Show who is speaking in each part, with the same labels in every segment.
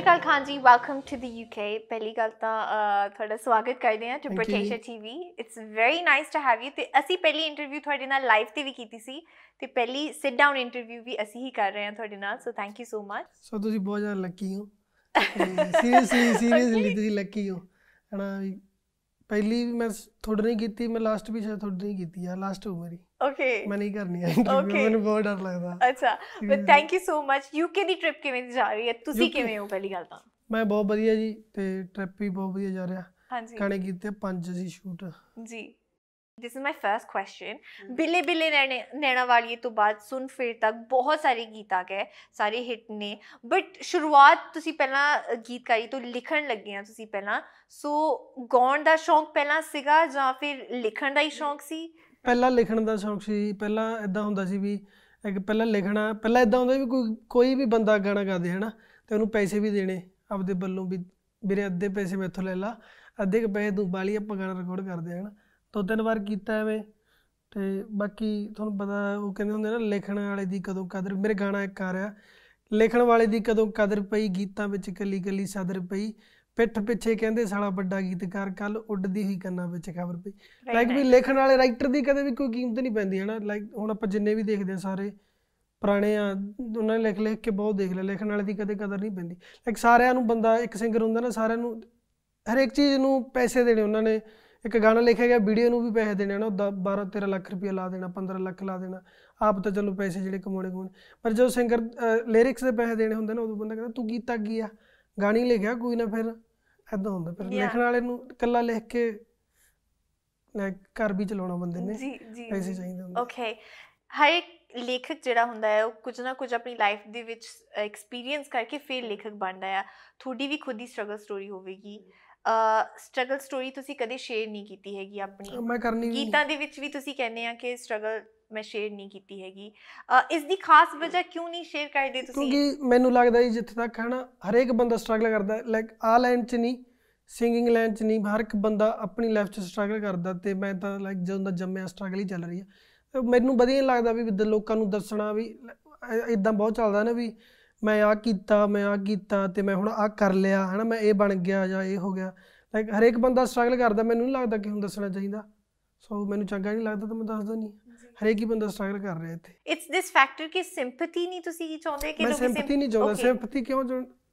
Speaker 1: ਸ਼੍ਰੀ ਅਕਾਲ ਖਾਨ ਜੀ welcome to the UK ਪਹਿਲੀ ਗੱਲ ਤਾਂ ਤੁਹਾਡਾ ਸਵਾਗਤ ਕਰਦੇ ਹਾਂ to. ਪ੍ਰੋਟੇਸ਼ਾ TV it's very nice to have you ਤੇ ਅਸੀਂ ਪਹਿਲੀ ਇੰਟਰਵਿਊ ਤੁਹਾਡੇ ਨਾਲ ਲਾਈਵ ਤੇ ਵੀ ਕੀਤੀ ਸੀ। ਤੇ ਪਹਿਲੀ ਸਿਟ ਡਾਊਨ ਇੰਟਰਵਿਊ ਵੀ ਅਸੀਂ ਹੀ ਕਰ ਰਹੇ ਹਾਂ ਤੁਹਾਡੇ ਨਾਲ so thank you so much
Speaker 2: so ਤੁਸੀਂ ਬਹੁਤ ਜ਼ਿਆਦਾ ਲੱਕੀ ਹੋ। ਸੀਰੀਅਸਲੀ ਸੀਰੀਅਸਲੀ ਤੁਸੀਂ ਲੱਕੀ ਹੋ। ਹਨਾ ਪਹਿਲੀ ਵੀ ਮੈਂ ਤੁਹਾਡੇ ਨਹੀਂ ਕੀਤੀ ਮੈਂ ਲਾਸਟ ਵੀ ਸ਼ਾਇਦ ਤੁਹਾਡੇ ਨਹੀਂ ਕੀਤੀ ਆ ਲਾਸਟ ਹੋ ਮੇਰੀ।
Speaker 1: ਓਕੇ
Speaker 2: ਮੈਂ ਨਹੀਂ ਕਰਨੀ ਆ ਇੰਟਰਵਿਊ. ਮੈਨੂੰ ਬਹੁਤ ਡਰ ਲੱਗਦਾ।
Speaker 1: ਅੱਛਾ
Speaker 2: but.
Speaker 1: Thank you so much UK the trip ਕਿਵੇਂ ਜਾ ਰਹੀ ਹੈ? ਤੁਸੀਂ ਕਿਵੇਂ ਹੋ ਪਹਿਲੀ ਗੱਲ ਤਾਂ?
Speaker 2: ਮੈਂ ਬਹੁਤ ਵਧੀਆ ਜੀ ਤੇ ਟ੍ਰਿਪ ਵੀ ਬਹੁਤ ਵਧੀਆ ਜਾ ਰਿਹਾ।
Speaker 1: ਹਾਂਜੀ।
Speaker 2: ਗਾਣੇ ਕੀਤੇ ਪੰਜ ਸੀ ਸ਼ੂਟ
Speaker 1: ਜੀ। This is my first question ਬਿੱਲੇ ਬਿੱਲੇ ਨੈਣੇ ਨੈਣਾ ਵਾਲੀਏ ਤੋਂ ਬਾਅਦ ਸੁਨ ਫਿਰ ਤੱਕ ਬਹੁਤ ਸਾਰੇ ਗੀਤ ਆ ਗਏ ਸਾਰੇ ਹਿੱਟ ਨੇ। ਬਟ ਸ਼ੁਰੂਆਤ ਤੁਸੀਂ ਪਹਿਲਾਂ ਗੀਤਕਾਰੀ ਤੋਂ ਲਿਖਣ ਲੱਗੇ ਆ ਤੁਸੀਂ ਪਹਿਲਾਂ। ਸੋ ਗਾਉਣ ਦਾ ਸ਼ੌਂਕ ਪਹਿਲਾਂ ਸੀਗਾ ਜਾਂ ਫਿਰ ਲਿਖਣ ਦਾ ਹੀ ਸ਼ੌਂਕ ਸੀ?
Speaker 2: ਪਹਿਲਾਂ ਲਿਖਣ ਦਾ ਸ਼ੌਂਕ ਸੀ, ਪਹਿਲਾਂ ਇਦਾਂ ਹੁੰਦਾ ਸੀ ਵੀ ਇੱਕ ਪਹਿਲਾਂ ਲਿਖਣਾ, ਪਹਿਲਾਂ ਇਦਾਂ ਹੁੰਦਾ ਵੀ ਕੋਈ ਕੋਈ ਵੀ ਬੰਦਾ ਗਾਣਾ ਗਾਦੇ ਹਨਾ, ਤੇ ਉਹਨੂੰ ਪੈਸੇ ਵੀ ਦੇਣੇ ਆਪਦੇ ਵੱਲੋਂ ਵੀ, ਵੀਰੇ ਅੱਧੇ ਪੈਸੇ ਮੈਥੋਂ ਲੈ ਲਾ, ਅੱਧੇ ਕੁ ਪੈਸੇ ਤੂੰ ਬਾਲੀ ਆਪਾਂ ਗਾਣਾ ਰਿਕਾਰਡ ਕਰਦੇ ਹਾਂ ਹਨਾ। ਦੋ ਤਿੰਨ ਵਾਰ ਕੀਤਾ ਐਵੇਂ, ਤੇ ਬਾਕੀ ਤੁਹਾਨੂੰ ਪਤਾ ਉਹ ਕਹਿੰਦੇ ਹੁੰਦੇ ਨਾ, ਲਿਖਣ ਵਾਲੇ ਦੀ ਕਦੋਂ ਕਦਰ, ਮੇਰੇ ਗਾਣਾ ਇੱਕ ਆ ਰਿਹਾ, ਲਿਖਣ ਵਾਲੇ ਦੀ ਕਦੋਂ ਕਦਰ ਪਈ, ਗੀਤਾਂ ਵਿੱਚ ਕੱਲੀ ਕੱਲੀ ਸਦਰ ਪਈ ਪਿੱਠ ਪਿੱਛੇ ਕਹਿੰਦੇ ਸਾਲਾ ਵੱਡਾ ਗੀਤਕਾਰ ਕੱਲ ਉੱਡਦੀ ਹੋਈ ਕੰਨਾਂ ਵਿੱਚ ਖਬਰ ਪਈ। ਲਾਈਕ ਵੀ. ਲਿਖਣ ਵਾਲੇ ਰਾਈਟਰ ਦੀ ਕਦੇ ਵੀ ਕੋਈ ਕੀਮਤ ਨਹੀਂ ਪੈਂਦੀ ਹਨਾ? ਲਾਈਕ ਹੁਣ ਆਪਾਂ ਜਿੰਨੇ ਵੀ ਦੇਖਦੇ ਆ ਸਾਰੇ ਪੁਰਾਣੇ ਆ ਉਹਨਾਂ ਨੇ ਲਿਖ ਲਿਖ ਕੇ ਬਹੁਤ ਦੇਖ ਲਿਆ ਲਿਖਣ ਵਾਲੇ ਦੀ ਕਦੇ ਕਦਰ ਨਹੀਂ ਪੈਂਦੀ। ਲਾਈਕ ਸਾਰਿਆਂ ਨੂੰ ਬੰਦਾ ਇੱਕ ਸਿੰਗਰ ਹੁੰਦਾ ਨਾ ਸਾਰਿਆਂ ਨੂੰ ਹਰੇਕ ਚੀਜ਼ ਨੂੰ ਪੈਸੇ ਦੇਣੇ ਉਹਨਾਂ ਨੇ। ਇੱਕ ਗਾਣਾ ਲਿਖਿਆ ਗਿਆ ਵੀਡੀਓ ਨੂੰ ਵੀ ਪੈਸੇ ਦੇਣੇ ਨਾ 12 13 ਲੱਖ ਰੁਪਏ ਲਾ ਦੇਣਾ 15 ਲੱਖ ਲਾ ਦੇਣਾ। ਆਪ ਤਾਂ ਚਲੋ ਪੈਸੇ ਜਿਹੜੇ ਕਮਾਉਣੇ ਕਮਾਉਣੇ। ਪਰ ਜਦੋਂ ਸਿੰਗਰ ਲਿਰਿਕਸ ਦੇ ਪੈਸੇ ਦੇਣੇ ਹੁੰਦੇ ਨਾ ਉਦੋਂ ਬੰਦਾ ਕਹਿੰਦਾ ਤੂੰ ਕੀਤਾ ਕੀ ਆ? ਗਾਣੀ ਲਿਖਿਆ ਕੋਈ ਨਾ ਫਿਰ ਐਦਾਂ ਹੁੰਦਾ। ਫਿਰ. ਲਿਖਣ ਵਾਲੇ ਨੂੰ ਇਕੱਲਾ ਲਿਖ ਕੇ ਲਾਈਕ ਘਰ ਵੀ ਚਲਾਉਣਾ ਬੰਦੇ ਨੇ।
Speaker 1: ਜੀ ਜੀ
Speaker 2: ਪੈਸੇ ਚਾਹੀਦੇ ਹੁੰਦੇ।
Speaker 1: ਓਕੇ ਹਰ ਇੱਕ ਲੇਖਕ ਜਿਹੜਾ ਹੁੰਦਾ ਹੈ ਉਹ ਕੁਝ ਨਾ ਕੁਝ ਆਪਣੀ ਲਾਈਫ ਦੇ ਵਿੱਚ ਐਕਸਪੀਰੀਅੰਸ ਕਰਕੇ ਫਿਰ ਲੇਖਕ ਬਣਦਾ ਹੈ। ਤੁਹਾਡੀ ਵੀ ਖੁਦ ਦੀ ਸਟਰਗਲ ਸਟੋਰੀ ਹੋਵੇਗੀ। ਸਟਰਗਲ ਸਟੋਰੀ ਤੁਸੀਂ ਕਦੇ ਸ਼ੇਅਰ ਨਹੀਂ ਕੀਤੀ ਹੈਗੀ ਆਪਣੀ।
Speaker 2: ਮੈਂ ਕਰਨੀ
Speaker 1: ਗੀਤਾਂ ਦੇ ਵਿੱਚ ਵੀ ਤੁਸੀਂ ਕਹਿੰਦੇ ਆ ਕਿ ਸਟਰਗਲ ਮੈਂ ਸ਼ੇਅਰ ਨਹੀਂ ਕੀਤੀ ਹੈਗੀ। ਇਸ ਦੀ ਖਾਸ ਵਜ੍ਹਾ ਕਿਉਂ ਨਹੀਂ ਸ਼ੇਅਰ ਕਰਦੇ ਤੁਸੀਂ?
Speaker 2: ਕਿਉਂਕਿ ਮੈਨੂੰ ਲੱਗਦਾ ਜੀ ਜਿੱਥੇ ਤੱਕ ਹਨਾ ਹਰੇਕ ਬੰਦਾ ਸਟਰਗਲ ਕਰਦਾ ਲਾਈਕ ਆ ਲਾਈਨ 'ਚ ਨਹੀਂ ਸਿੰਗਿੰਗ ਲਾਈਨ 'ਚ ਨਹੀਂ ਹਰ ਇੱਕ ਬੰਦਾ ਆਪਣੀ ਲਾਈਫ 'ਚ ਸਟਰਗਲ ਕਰਦਾ ਤੇ ਮੈਂ ਤਾਂ ਲਾਈਕ ਜਦੋਂ ਦਾ ਜੰਮਿਆ ਸਟਰਗਲ ਹੀ ਚੱਲ ਰਹੀ ਹੈ ਤੇ ਮੈਨੂੰ ਵਧੀਆ ਲੱਗਦਾ ਵੀ ਲੋਕਾਂ ਨੂੰ ਦੱਸਣਾ ਵੀ ਇਦਾਂ ਬਹੁਤ ਚੱਲਦਾ ਨਾ ਵੀ ਮੈਂ ਆ ਕੀਤਾ ਮੈਂ ਆ ਕੀਤਾ ਤੇ ਮੈਂ ਹੁਣ ਆ ਕਰ ਲਿਆ ਹਨਾ ਮੈਂ ਇਹ ਬਣ ਗਿਆ ਜਾਂ ਇਹ ਹੋ ਗਿਆ। ਲਾਈਕ ਹਰੇਕ ਬੰਦਾ ਸਟਰਗਲ ਕਰਦਾ ਮੈਨੂੰ ਨਹੀਂ ਲੱਗਦਾ ਕਿ ਹੁਣ ਦੱਸਣਾ ਚਾਹੀਦਾ। ਸੋ ਮੈਨੂੰ ਚੰਗਾ ਨਹੀਂ ਲੱਗਦਾ ਤਾਂ ਮੈਂ ਦੱਸਦਾ ਨਹੀਂ। ਹਰੇਕ ਹੀ ਬੰਦਾ ਸਟਰਗਲ ਕਰ ਰਿਹਾ ਇੱਥੇ।
Speaker 1: ਇਟਸ ਦਿਸ ਫੈਕਟਰ ਕਿ ਸਿੰਪੈਥੀ ਨਹੀਂ ਤੁਸੀਂ ਚਾਹੁੰਦੇ ਕਿ ਲੋਕੀ
Speaker 2: ਸਿੰਪਥੀ ਨਹੀਂ ਚਾਹੁੰਦਾ
Speaker 1: Okay.
Speaker 2: ਸਿੰਪਥੀ ਕਿਉਂ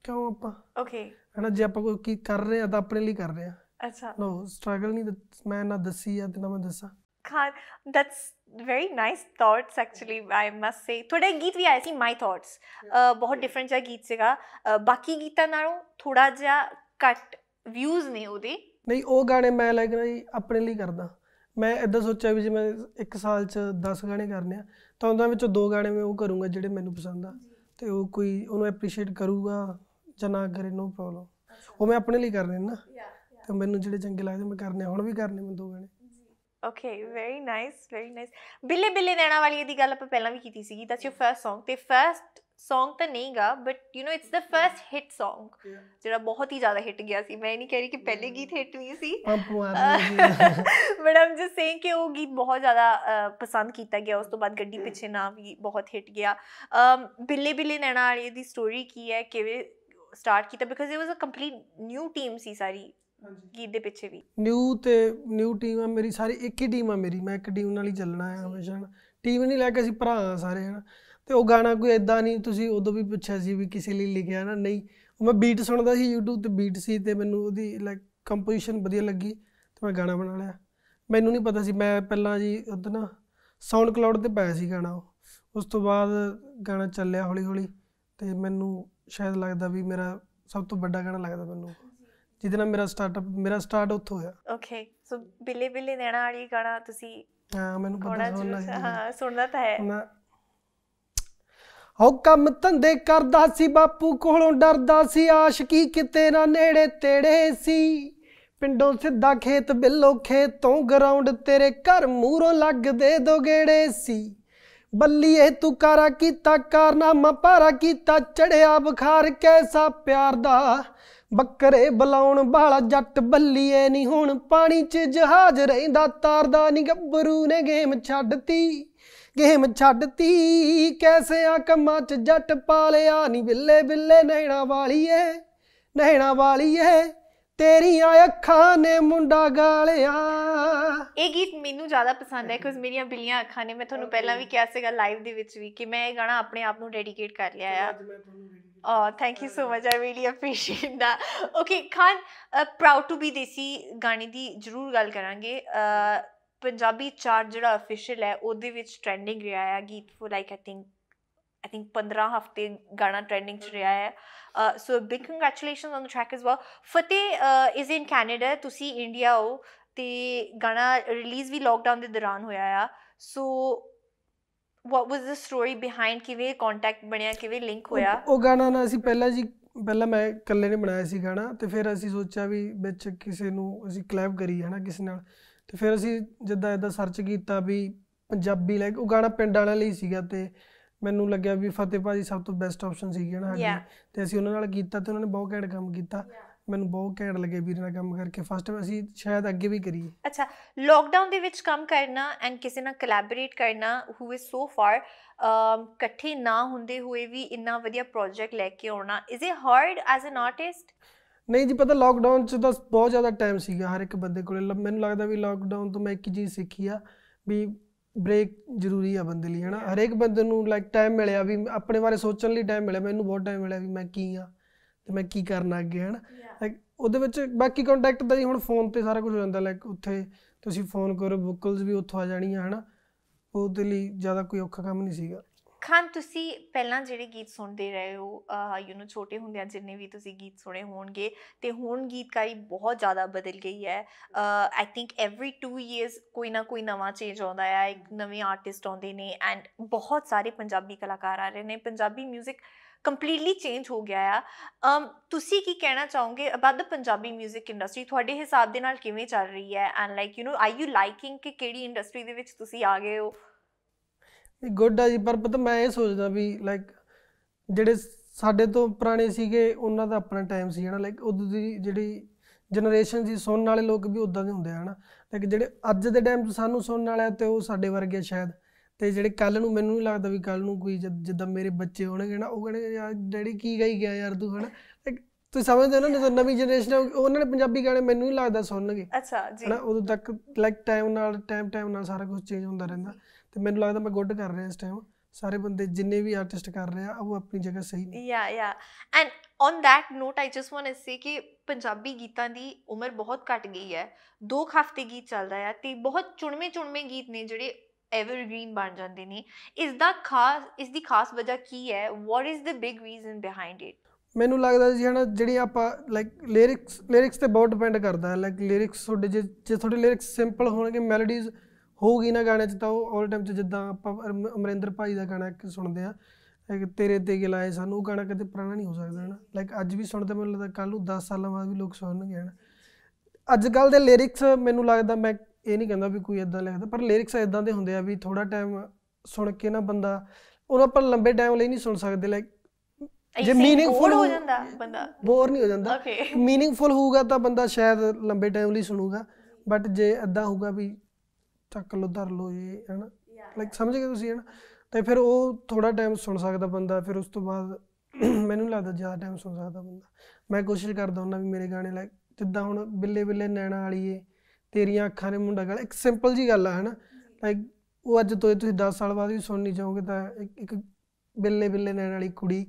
Speaker 2: ਕਿਉਂ ਆਪਾਂ?
Speaker 1: ਓਕੇ
Speaker 2: ਹਨਾ ਜੇ ਆਪਾਂ ਕੋਈ ਕੀ ਕਰ ਰਹੇ ਆ ਤਾਂ ਆਪਣੇ ਲਈ ਕਰ ਰਹੇ ਆ।
Speaker 1: ਅੱਛਾ।
Speaker 2: ਨੋ ਸਟਰਗਲ ਨਹੀਂ ਮੈਂ ਨਾ ਦੱਸੀ ਆ ਤੇ ਨਾ ਮੈਂ ਦੱਸਾਂ।
Speaker 1: Khan, that's very nice thoughts actually I must say. ਤੁਹਾਡਾ ਗੀਤ ਵੀ ਆਇਆ ਸੀ my thoughts ਅਹ ਬਹੁਤ ਡਿਫਰੈਂਟ ਜਿਹਾ ਗੀਤ ਸੀਗਾ। ਬਾਕੀ ਗੀਤਾਂ ਨਾਲੋਂ ਥੋੜਾ ਜਿਹਾ ਘੱਟ ਵਿਊਜ਼ ਨੇ ਉਹਦੇ।
Speaker 2: ਨਹੀਂ ਉਹ ਗਾਣੇ ਮੈਂ ਨਾ ਜੀ ਆਪਣੇ ਲਈ ਕਰਦਾ। ਮੈਂ ਇਦਾਂ ਸੋਚਿਆ ਵੀ ਜੇ ਮੈਂ ਇੱਕ ਸਾਲ 'ਚ 10 ਗਾਣੇ ਕਰਨੇ ਆ ਤਾਂ ਉਹਨਾਂ ਵਿੱਚੋਂ ਦੋ ਗਾਣੇ ਮੈਂ ਉਹ ਕਰੂੰਗਾ ਜਿਹੜੇ ਮੈਨੂੰ ਪਸੰਦ ਆ। ਤੇ ਉਹ ਕੋਈ ਉਹਨੂੰ ਐਪਰੀਸ਼ੀਏਟ ਕਰੂਗਾ ਜਾਂ ਨਾ ਕਰੇ ਨੋ ਪ੍ਰੋਬਲਮ ਉਹ ਮੈਂ ਆਪਣੇ ਲਈ ਕਰ ਰਿਹਾ ਨਾ। ਤੇ ਮੈਨੂੰ ਜਿਹੜੇ ਚੰਗੇ ਲੱਗਦੇ ਮੈਂ ਕਰਨੇ ਹੁਣ ਵੀ ਕਰਨੇ ਮੈਂ ਦੋ ਗਾਣੇ।
Speaker 1: Okay very nice very nice ਬਿੱਲੇ ਬਿੱਲੇ ਨੈਣਾ ਵਾਲੀ ਦੀ ਗੱਲ ਆਪਾਂ ਪਹਿਲਾਂ ਵੀ ਕੀਤੀ ਸੀਗੀ ਦੈਟਸ ਯੂਰ ਫਰਸਟ Song ਤੇ ਫਰਸਟ Song ਤਾਂ ਨਹੀਂਗਾ but you know it's the first hit Song. ਜਿਹੜਾ ਬਹੁਤ ਹੀ ਜ਼ਿਆਦਾ ਹਿੱਟ ਗਿਆ ਸੀ। ਮੈਂ ਨਹੀਂ ਕਹਿ ਰਹੀ ਕਿ ਪਹਿਲੇ ਗੀਤ ਹਿੱਟ ਨਹੀਂ ਸੀ। ਬਟ ਆਮ ਜਸਟ ਸੇਇੰਗ ਕਿ ਉਹ ਗੀਤ ਬਹੁਤ ਜ਼ਿਆਦਾ ਪਸੰਦ ਕੀਤਾ ਗਿਆ। ਉਸ ਤੋਂ ਬਾਅਦ ਗੱਡੀ ਪਿੱਛੇ ਨਾ ਵੀ ਬਹੁਤ ਹਿੱਟ ਗਿਆ। ਬਿੱਲੇ ਬਿੱਲੇ ਨੈਣਾ ਵਾਲੀ ਦੀ ਸਟੋਰੀ ਕੀ ਹੈ? ਕਿਵੇਂ ਸਟਾਰਟ ਕੀਤਾ? Because it was a complete new team ਸੀ ਸਾਰੀ ਗੀਤ ਦੇ ਪਿੱਛੇ ਵੀ।
Speaker 2: ਨਿਊ ਤੇ ਨਿਊ ਟੀਮ ਆ ਮੇਰੀ ਸਾਰੀ ਇੱਕ ਹੀ ਟੀਮ ਆ ਮੇਰੀ। ਮੈਂ ਇੱਕ ਟੀਮ ਨਾਲ ਹੀ ਚੱਲਣਾ ਹੈ ਹਮੇਸ਼ਾ ਟੀਮ ਨਹੀਂ ਲੈ ਕੇ ਅਸੀਂ ਭਰਾ ਸਾਰੇ ਹਨ। ਤੇ ਉਹ ਗਾਣਾ ਕੋਈ ਐਦਾਂ ਨਹੀਂ ਤੁਸੀਂ ਉਦੋਂ ਵੀ ਪੁੱਛਿਆ ਸੀ ਵੀ ਕਿਸੇ ਲਈ ਲਿਖਿਆ ਨਾ ਨਹੀਂ। ਮੈਂ ਬੀਟ ਸੁਣਦਾ ਸੀ YouTube ਤੇ ਬੀਟ ਸੀ ਤੇ ਮੈਨੂੰ ਉਹਦੀ ਲਾਈਕ ਕੰਪੋਜੀਸ਼ਨ ਵਧੀਆ ਲੱਗੀ ਤੇ ਮੈਂ ਗਾਣਾ ਬਣਾ ਲਿਆ। ਮੈਨੂੰ ਨਹੀਂ ਪਤਾ ਸੀ ਮੈਂ ਪਹਿਲਾਂ ਜੀ ਉਦੋਂ ਨਾ ਸਾਊਂਡ ਕਲਾਉਡ ਤੇ ਪਾਇਆ ਸੀ ਗਾਣਾ ਉਹ। ਉਸ ਤੋਂ ਬਾਅਦ ਗਾਣਾ ਚੱਲਿਆ ਹੌਲੀ ਹੌਲੀ ਤੇ ਮੈਨੂੰ ਸ਼ਾਇਦ ਲੱਗਦਾ ਵੀ ਮੇਰਾ ਸਭ ਤੋਂ ਵੱਡਾ ਗਾਣਾ ਲੱਗਦਾ ਮੈਨੂੰ। ਜਿਹਦੇ ਨਾਲ ਮੇਰਾ ਸਟਾਰਟਅਪ ਮੇਰਾ ਸਟਾਰਟ ਉੱਥੋਂ ਹੋਇਆ।
Speaker 1: ਓਕੇ ਸੋ ਬਿੱਲੇ ਬਿੱਲੇ ਨੈਣਾ ਵਾਲੀ ਗਾਣਾ ਤੁਸੀਂ
Speaker 2: ਹਾਂ ਮੈਨੂੰ ਪਤਾ ਸੀ।
Speaker 1: ਹਾਂ ਸੁਣਨਾ ਤਾਂ ਹੈ।
Speaker 2: ਹੋ ਕੰਮ ਧੰਦੇ ਕਰਦਾ ਸੀ, ਬਾਪੂ ਕੋਲੋਂ ਡਰਦਾ ਸੀ, ਆਸ਼ਕੀ ਕਿਤੇ ਨਾ ਨੇੜੇ ਤੇੜੇ ਸੀ। ਪਿੰਡੋਂ ਸਿੱਧਾ ਖੇਤ ਬਿੱਲੋ ਖੇਤੋਂ ਗਰਾਊਂਡ ਤੇਰੇ ਘਰ ਮੂਹਰੋਂ ਲੱਗਦੇ ਦੋ ਗੇੜੇ ਸੀ ਬੱਲੀਏ ਤੂੰ ਕਾਰਾ ਕੀਤਾ, ਕਾਰਨਾਮਾ ਪਾਰਾ ਕੀਤਾ, ਚੜਿਆ ਬੁਖਾਰ ਕੈਸਾ ਪਿਆਰ ਦਾ। ਬੱਕਰੇ ਬਲਾਉਣ ਵਾਲਾ ਜੱਟ ਬੱਲੀਏ ਨਹੀਂ ਹੁਣ ਪਾਣੀ 'ਚ ਜਹਾਜ਼ ਰਹਿੰਦਾ, ਤਾਰਦਾ ਨੀ ਗੱਭਰੂ ਨੇ ਗੇਮ ਛੱਡਤੀ। ਗੇਮ ਛੱਡਤੀ ਕੈਸੇ ਆ ਕੰਮਾਂ 'ਚ ਜੱਟ ਪਾਲਿਆ? ਨੀ ਬਿੱਲੇ ਬਿੱਲੇ ਨੈਣਾ ਵਾਲੀਏ ਨਹਿਣਾ ਵਾਲੀਏ ਤੇਰੀਆਂ ਅੱਖਾਂ ਨੇ ਮੁੰਡਾ ਗਾਲਿਆ।
Speaker 1: ਇਹ ਗੀਤ ਮੈਨੂੰ ਜ਼ਿਆਦਾ ਪਸੰਦ ਹੈ ਕਿਉਂਕਿ ਮੇਰੀਆਂ ਬਿੱਲੀਆਂ ਅੱਖਾਂ ਨੇ। ਮੈਂ ਤੁਹਾਨੂੰ ਪਹਿਲਾਂ ਵੀ ਕਿਹਾ ਸੀਗਾ ਲਾਈਵ ਦੇ ਵਿੱਚ ਵੀ ਕਿ ਮੈਂ ਇਹ ਗਾਣਾ ਆਪਣੇ ਆਪ ਨੂੰ ਡੈਡੀਕੇਟ ਕਰ ਲਿਆ ਆ। Oh, thank you so much. I really appreciate that. Okay, Khan, uh, proud to be ਦੇਸੀ ਗਾਣੇ ਦੀ ਜ਼ਰੂਰ ਗੱਲ ਕਰਾਂਗੇ। ਪੰਜਾਬੀ ਚਾਰਟ ਜਿਹੜਾ ਅਫੀਸ਼ੀਅਲ ਹੈ ਉਹਦੇ ਵਿੱਚ ਟ੍ਰੈਂਡਿੰਗ ਰਿਹਾ ਹੈ ਗੀਤ for like I think I think 15 ਹਫ਼ਤੇ ਗਾਣਾ ਟ੍ਰੈਂਡਿੰਗ ਚ ਰਿਹਾ ਹੈ। So big congratulations on the track as well Fateh is in Canada ਤੁਸੀਂ ਇੰਡੀਆ ਹੋ ਤੇ ਗਾਣਾ ਰਿਲੀਜ਼ ਵੀ ਲੋਕਡਾਊਨ ਦੇ ਦੌਰਾਨ ਹੋਇਆ ਆ। So what was the story behind ਕਿਵੇਂ ਕੰਟੈਕਟ ਬਣਿਆ ਕਿਵੇਂ ਲਿੰਕ ਹੋਇਆ?
Speaker 2: ਉਹ- ਉਹ ਗਾਣਾ ਨਾ ਅਸੀਂ ਪਹਿਲਾਂ ਜੀ ਪਹਿਲਾਂ ਮੈਂ ਇਕੱਲੇ ਨੇ ਬਣਾਇਆ ਸੀ ਗਾਣਾ ਤੇ ਫਿਰ ਅਸੀਂ ਸੋਚਿਆ ਵੀ ਵਿੱਚ ਕਿਸੇ ਨੂੰ ਅਸੀਂ ਕਲੈਬ ਕਰੀ ਹਨਾ ਕਿਸੇ ਨਾਲ। ਤੇ ਫਿਰ ਅਸੀਂ ਜਿੱਦਾਂ ਇਦਾਂ ਸਰਚ ਕੀਤਾ ਵੀ ਪੰਜਾਬੀ ਲਾਈਕ ਉਹ ਗਾਣਾ ਪਿੰਡ ਵਾਲਿਆਂ ਲਈ ਸੀਗਾ ਤੇ ਮੈਨੂੰ ਲੱਗਿਆ ਵੀ ਫਤਿਹ ਭਾਜੀ ਸਭ ਤੋਂ ਬੈਸਟ ਆਪਸ਼ਨ ਸੀਗੇ ਨਾ ਸਾਡੇ। ਤੇ ਅਸੀਂ ਉਹਨਾਂ ਨਾਲ ਕੀਤਾ ਤੇ ਉਹਨਾਂ ਨੇ ਬਹੁਤ ਘੈਂਟ ਕੰਮ ਕੀਤਾ। ਮੈਨੂੰ ਬਹੁਤ ਘੈਂਟ ਲੱਗੇ ਵੀਰ ਨਾਲ ਕੰਮ ਕਰਕੇ। ਫਸਟ ਅਸੀਂ ਸ਼ਾਇਦ ਅੱਗੇ ਵੀ ਕਰੀਏ।
Speaker 1: ਅੱਛਾ ਲੋਕਡਾਊਨ ਦੇ ਵਿੱਚ ਕੰਮ ਕਰਨਾ ਐਂਡ ਕਿਸੇ ਨਾਲ ਕੋਲੈਬੋਰੇਟ ਕਰਨਾ ਹੂ ਇਜ਼ ਸੋ ਫਾਰ ਇਕੱਠੇ ਨਾ ਹੁੰਦੇ ਹੋਏ ਵੀ ਇੰਨਾ ਵਧੀਆ ਪ੍ਰੋਜੈਕਟ ਲੈ ਕੇ ਆਉਣਾ is it hard as an artist
Speaker 2: ਨਹੀਂ ਜੀ ਪਤਾ ਲਾਕਡਾਊਨ ਚ ਤਾਂ ਬਹੁਤ ਜ਼ਿਆਦਾ ਟਾਈਮ ਸੀਗਾ ਹਰ ਇੱਕ ਬੰਦੇ ਕੋਲੇ। ਮੈਨੂੰ ਲੱਗਦਾ ਵੀ ਲਾਕਡਾਊਨ ਤੋਂ ਮੈਂ ਇੱਕ ਚੀਜ਼ ਸਿੱਖੀ ਆ ਵੀ ਬ੍ਰੇਕ ਜ਼ਰੂਰੀ ਆ ਬੰਦੇ ਲਈ ਹਨਾ? ਹਰੇਕ ਬੰਦੇ ਨੂੰ ਲਾਈਕ ਟਾਈਮ ਮਿਲਿਆ ਵੀ ਆਪਣੇ ਬਾਰੇ ਸੋਚਣ ਲਈ ਟਾਈਮ ਮਿਲਿਆ ਮੈਨੂੰ ਬਹੁਤ ਟਾਈਮ ਮਿਲਿਆ ਵੀ ਮੈਂ ਕੀ ਆ ਤੇ ਮੈਂ ਕੀ ਕਰਨਾ ਅੱਗੇ ਹਨਾ? ਲਾਈਕ ਉਹਦੇ ਵਿੱਚ ਬਾਕੀ ਕੰਟੈਕਟ ਦਾ ਜੀ ਹੁਣ ਫੋਨ ਤੇ ਸਾਰਾ ਕੁਝ ਹੋ ਜਾਂਦਾ ਲਾਈਕ ਉੱਥੇ ਤੁਸੀਂ ਫੋਨ ਕਰੋ ਵੋਕਲਸ ਵੀ ਉੱਥੋਂ ਆ ਜਾਣੀਆਂ ਹਨਾ? ਉਹਦੇ ਲਈ ਜ਼ਿਆਦਾ ਕੋਈ ਔਖਾ ਕੰਮ ਨਹੀਂ ਸੀਗਾ।
Speaker 1: ਖਾਨ ਤੁਸੀਂ ਪਹਿਲਾਂ ਜਿਹੜੇ ਗੀਤ ਸੁਣਦੇ ਰਹੇ ਹੋ ਯੂ نو ਛੋਟੇ ਹੁੰਦਿਆਂ ਜਿੰਨੇ ਵੀ ਤੁਸੀਂ ਗੀਤ ਸੁਣੇ ਹੋਣਗੇ ਤੇ ਹੁਣ ਗੀਤਕਾਰੀ ਬਹੁਤ ਜ਼ਿਆਦਾ ਬਦਲ ਗਈ ਹੈ ਆਈ ਥਿੰਕ ਐਵਰੀ 2 ਇਅਰਸ ਕੋਈ ਨਾ ਕੋਈ ਨਵਾਂ ਚੇਂਜ ਆਉਂਦਾ ਹੈ ਇੱਕ ਨਵੇਂ ਆਰਟਿਸਟ ਆਉਂਦੇ ਨੇ ਐਂਡ ਬਹੁਤ ਸਾਰੇ ਪੰਜਾਬੀ ਕਲਾਕਾਰ ਆ ਰਹੇ ਨੇ ਪੰਜਾਬੀ 뮤직 ਕੰਪਲੀਟਲੀ ਚੇਂਜ ਹੋ ਗਿਆ ਆ um, ਤੁਸੀਂ ਕੀ ਕਹਿਣਾ ਚਾਹੋਗੇ ਅਬਾਊਟ ਦ ਪੰਜਾਬੀ 뮤직 ਇੰਡਸਟਰੀ ਤੁਹਾਡੇ ਹਿਸਾਬ ਦੇ ਨਾਲ ਕਿਵੇਂ ਚੱਲ ਰਹੀ ਹੈ and like you know are you liking ਕਿ ਕਿਹੜੀ ਇੰਡਸਟਰੀ ਦੇ ਵਿੱਚ ਤੁਸੀਂ ਆ ਗਏ ਹੋ
Speaker 2: ਗੁੱਡ ਆ ਜੀ ਪਰ ਪਤਾ ਮੈਂ ਇਹ ਸੋਚਦਾ ਵੀ ਲਾਈਕ ਜਿਹੜੇ ਸਾਡੇ ਤੋਂ ਪੁਰਾਣੇ ਸੀਗੇ ਉਹਨਾਂ ਦਾ ਆਪਣਾ ਟਾਈਮ ਸੀ ਹਨਾ? ਲਾਈਕ ਉਦੋਂ ਦੀ ਜਿਹੜੀ ਜਨਰੇਸ਼ਨ ਸੀ ਸੁਣਨ ਵਾਲੇ ਲੋਕ ਵੀ ਉਦਾਂ ਦੇ ਹੁੰਦੇ ਆ ਹਨਾ? ਲਾਈਕ ਜਿਹੜੇ ਅੱਜ ਦੇ ਟਾਈਮ 'ਚ ਸਾਨੂੰ ਸੁਣਨ ਵਾਲੇ ਤੇ ਉਹ ਸਾਡੇ ਵਰਗੇ ਸ਼ਾਇਦ। ਤੇ ਜਿਹੜੇ ਕੱਲ ਨੂੰ ਮੈਨੂੰ ਨਹੀਂ ਲੱਗਦਾ ਵੀ ਕੱਲ ਨੂੰ ਕੋਈ ਜਦ- ਮੇਰੇ ਬੱਚੇ ਹੋਣਗੇ ਨਾ ਉਹ ਕਹਿਣਗੇ ਯਾਰ ਡੈਡੀ ਕੀ ਗਾਈ ਗਿਆ ਯਾਰ ਤੂੰ ਹਨਾ? Like, ਤੁਸੀਂ ਸਮਝਦੇ ਹੋ ਨਾ ਜਦੋਂ ਨਵੀਂ ਜਨਰੇਸ਼ਨ ਉਹਨਾਂ ਨੇ ਪੰਜਾਬੀ ਗਾਣੇ ਮੈਨੂੰ ਨਹੀਂ ਲੱਗਦਾ ਸੁਣਨਗੇ।
Speaker 1: ਅੱਛਾ ਜੀ।
Speaker 2: ਹਨਾ? ਉਦੋਂ ਤੱਕ ਲਾਈਕ ਟਾਈਮ ਨਾਲ ਟਾਈਮ ਟਾਈਮ ਨਾਲ ਸਾਰਾ ਕੁਝ ਚੇਂਜ ਹੁੰਦਾ ਰਹਿੰਦਾ। ਤੇ ਮੈਨੂੰ ਲੱਗਦਾ ਮੈਂ ਗੁੱਡ ਕਰ ਰਿਹਾ ਇਸ ਟਾਈਮ ਸਾਰੇ ਬੰਦੇ ਜਿੰਨੇ ਵੀ ਆਰਟਿਸਟ ਕਰ ਰਹੇ ਆ ਉਹ ਆਪਣੀ ਜਗ੍ਹਾ ਸਹੀ ਨੇ।
Speaker 1: Yeah, yeah. And on that note, I just want to say ਕਿ ਪੰਜਾਬੀ ਗੀਤਾਂ ਦੀ ਉਮਰ ਬਹੁਤ ਘਟ ਗਈ ਹੈ। ਦੋ ਹਫ਼ਤੇ ਗੀਤ ਚੱਲਦਾ ਹੈ ਤੇ ਬਹੁਤ ਚੁਣਵੇਂ ਚੁਣਵੇਂ ਗੀਤ ਨੇ ਜਿਹੜੇ ਐਵਰਗ੍ਰੀਨ ਬਣ ਜਾਂਦੇ ਨੇ। ਇਸ ਦਾ ਖਾਸ ਇਸ ਦੀ ਖਾਸ ਵਜ੍ਹਾ ਕੀ ਹੈ? What is the big reason behind it
Speaker 2: ਮੈਨੂੰ ਲੱਗਦਾ ਜੀ ਹਨਾ ਜਿਹੜੀ ਆਪਾਂ ਲਾਈਕ ਲਿਰਿਕਸ ਲਿਰਿਕਸ ਤੇ ਬਹੁਤ ਡਿਪੈਂਡ ਕਰਦਾ ਹੈ। ਲਾਈਕ ਲਿਰਿਕਸ ਤੁਹਾਡੇ ਜੇ ਤੁਹਾਡੇ ਲਿਰਿਕਸ ਸਿੰਪਲ ਹੋਣਗੇ ਮੈਲੋਡੀਜ਼ ਹੋਊਗੀ ਨਾ ਗਾਣੇ 'ਚ ਤਾਂ ਉਹ ਆਲ ਟਾਈਮ 'ਚ ਜਿੱਦਾਂ ਆਪਾਂ ਅਮ- ਅਮਰਿੰਦਰ ਭਾਈ ਦਾ ਗਾਣਾ ਇੱਕ ਸੁਣਦੇ ਆ ਤੇਰੇ ਤੇ ਗਿਲਾਏ ਸਾਨੂੰ ਉਹ ਗਾਣਾ ਕਦੇ ਪੁਰਾਣਾ ਨਹੀਂ ਹੋ ਸਕਦਾ ਹਨਾ ਲਾਈਕ ਅੱਜ ਵੀ ਸੁਣਦੇ ਮੈਨੂੰ ਲੱਗਦਾ ਕੱਲ ਨੂੰ 10 ਸਾਲਾਂ ਬਾਅਦ ਵੀ ਲੋਕ ਸੁਣਨਗੇ ਹਨਾ। ਅੱਜ ਕੱਲ ਦੇ ਲਿਰਿਕਸ ਮੈਨੂੰ ਲੱਗਦਾ ਮੈਂ ਇਹ ਨਹੀਂ ਕਹਿੰਦਾ ਵੀ ਕੋਈ ਇਦਾਂ ਲਿਖਦਾ ਪਰ ਲਿਰਿਕਸ ਇਦਾਂ ਦੇ ਹੁੰਦੇ ਆ ਵੀ ਥੋੜਾ ਟਾਈਮ ਸੁਣ ਕੇ ਨਾ ਬੰਦਾ ਉਹ ਆਪਾਂ ਲੰਬੇ ਟਾਈਮ ਲਈ ਨਹੀਂ ਸੁਣ ਸਕਦੇ ਲਾਈਕ ਜੇ meaningful
Speaker 1: ਹੋ ਜਾਂਦਾ ਬੰਦਾ।
Speaker 2: ਬੋਰ ਨਹੀਂ ਹੋ ਜਾਂਦਾ। ਮੀਨਿੰਗਫੁਲ ਹੋਊਗਾ ਤਾਂ ਬੰਦਾ ਸ਼ਾਇਦ ਲੰਬੇ ਟਾਈਮ ਲਈ ਸੁਣੂਗਾ ਬਟ ਜੇ ਇਦਾਂ ਹੋਊਗਾ ਵੀ ਚੱਕ ਲੋ ਧਰ ਲੋ ਇਹ ਹਨਾ? ਲਾਈਕ ਸਮਝ ਗਏ ਤੁਸੀਂ ਹਨਾ? ਤੇ ਫਿਰ ਉਹ ਥੋੜਾ ਟਾਈਮ ਸੁਣ ਸਕਦਾ ਬੰਦਾ ਫਿਰ ਉਸ ਤੋਂ ਬਾਅਦ ਮੈਨੂੰ ਲੱਗਦਾ ਜ਼ਿਆਦਾ ਟਾਈਮ ਸੁਣ ਸਕਦਾ ਬੰਦਾ। ਮੈਂ ਕੋਸ਼ਿਸ਼ ਕਰਦਾ ਹੁੰਦਾ ਵੀ ਮੇਰੇ ਗਾਣੇ ਲਾਈਕ ਜਿੱਦਾਂ ਹੁਣ ਬਿੱਲੇ ਬਿੱਲੇ ਨੈਣਾ ਵਾਲੀਏ ਤੇਰੀਆਂ ਅੱਖਾਂ ਨੇ ਮੁੰਡਾ ਗਾਲ ਇੱਕ ਸਿੰਪਲ ਜੀ ਗੱਲ ਆ ਹਨਾ? ਲਾਈਕ ਉਹ ਅੱਜ ਤੋਂ ਤੁਸੀਂ 10 ਸਾਲ ਬਾਅਦ ਵੀ ਸੁਣਨੀ ਚਾਹੋਗੇ ਤਾਂ ਇੱਕ ਬਿੱਲੇ ਬਿੱਲੇ ਨੈਣ ਵਾਲੀ ਕੁੜੀ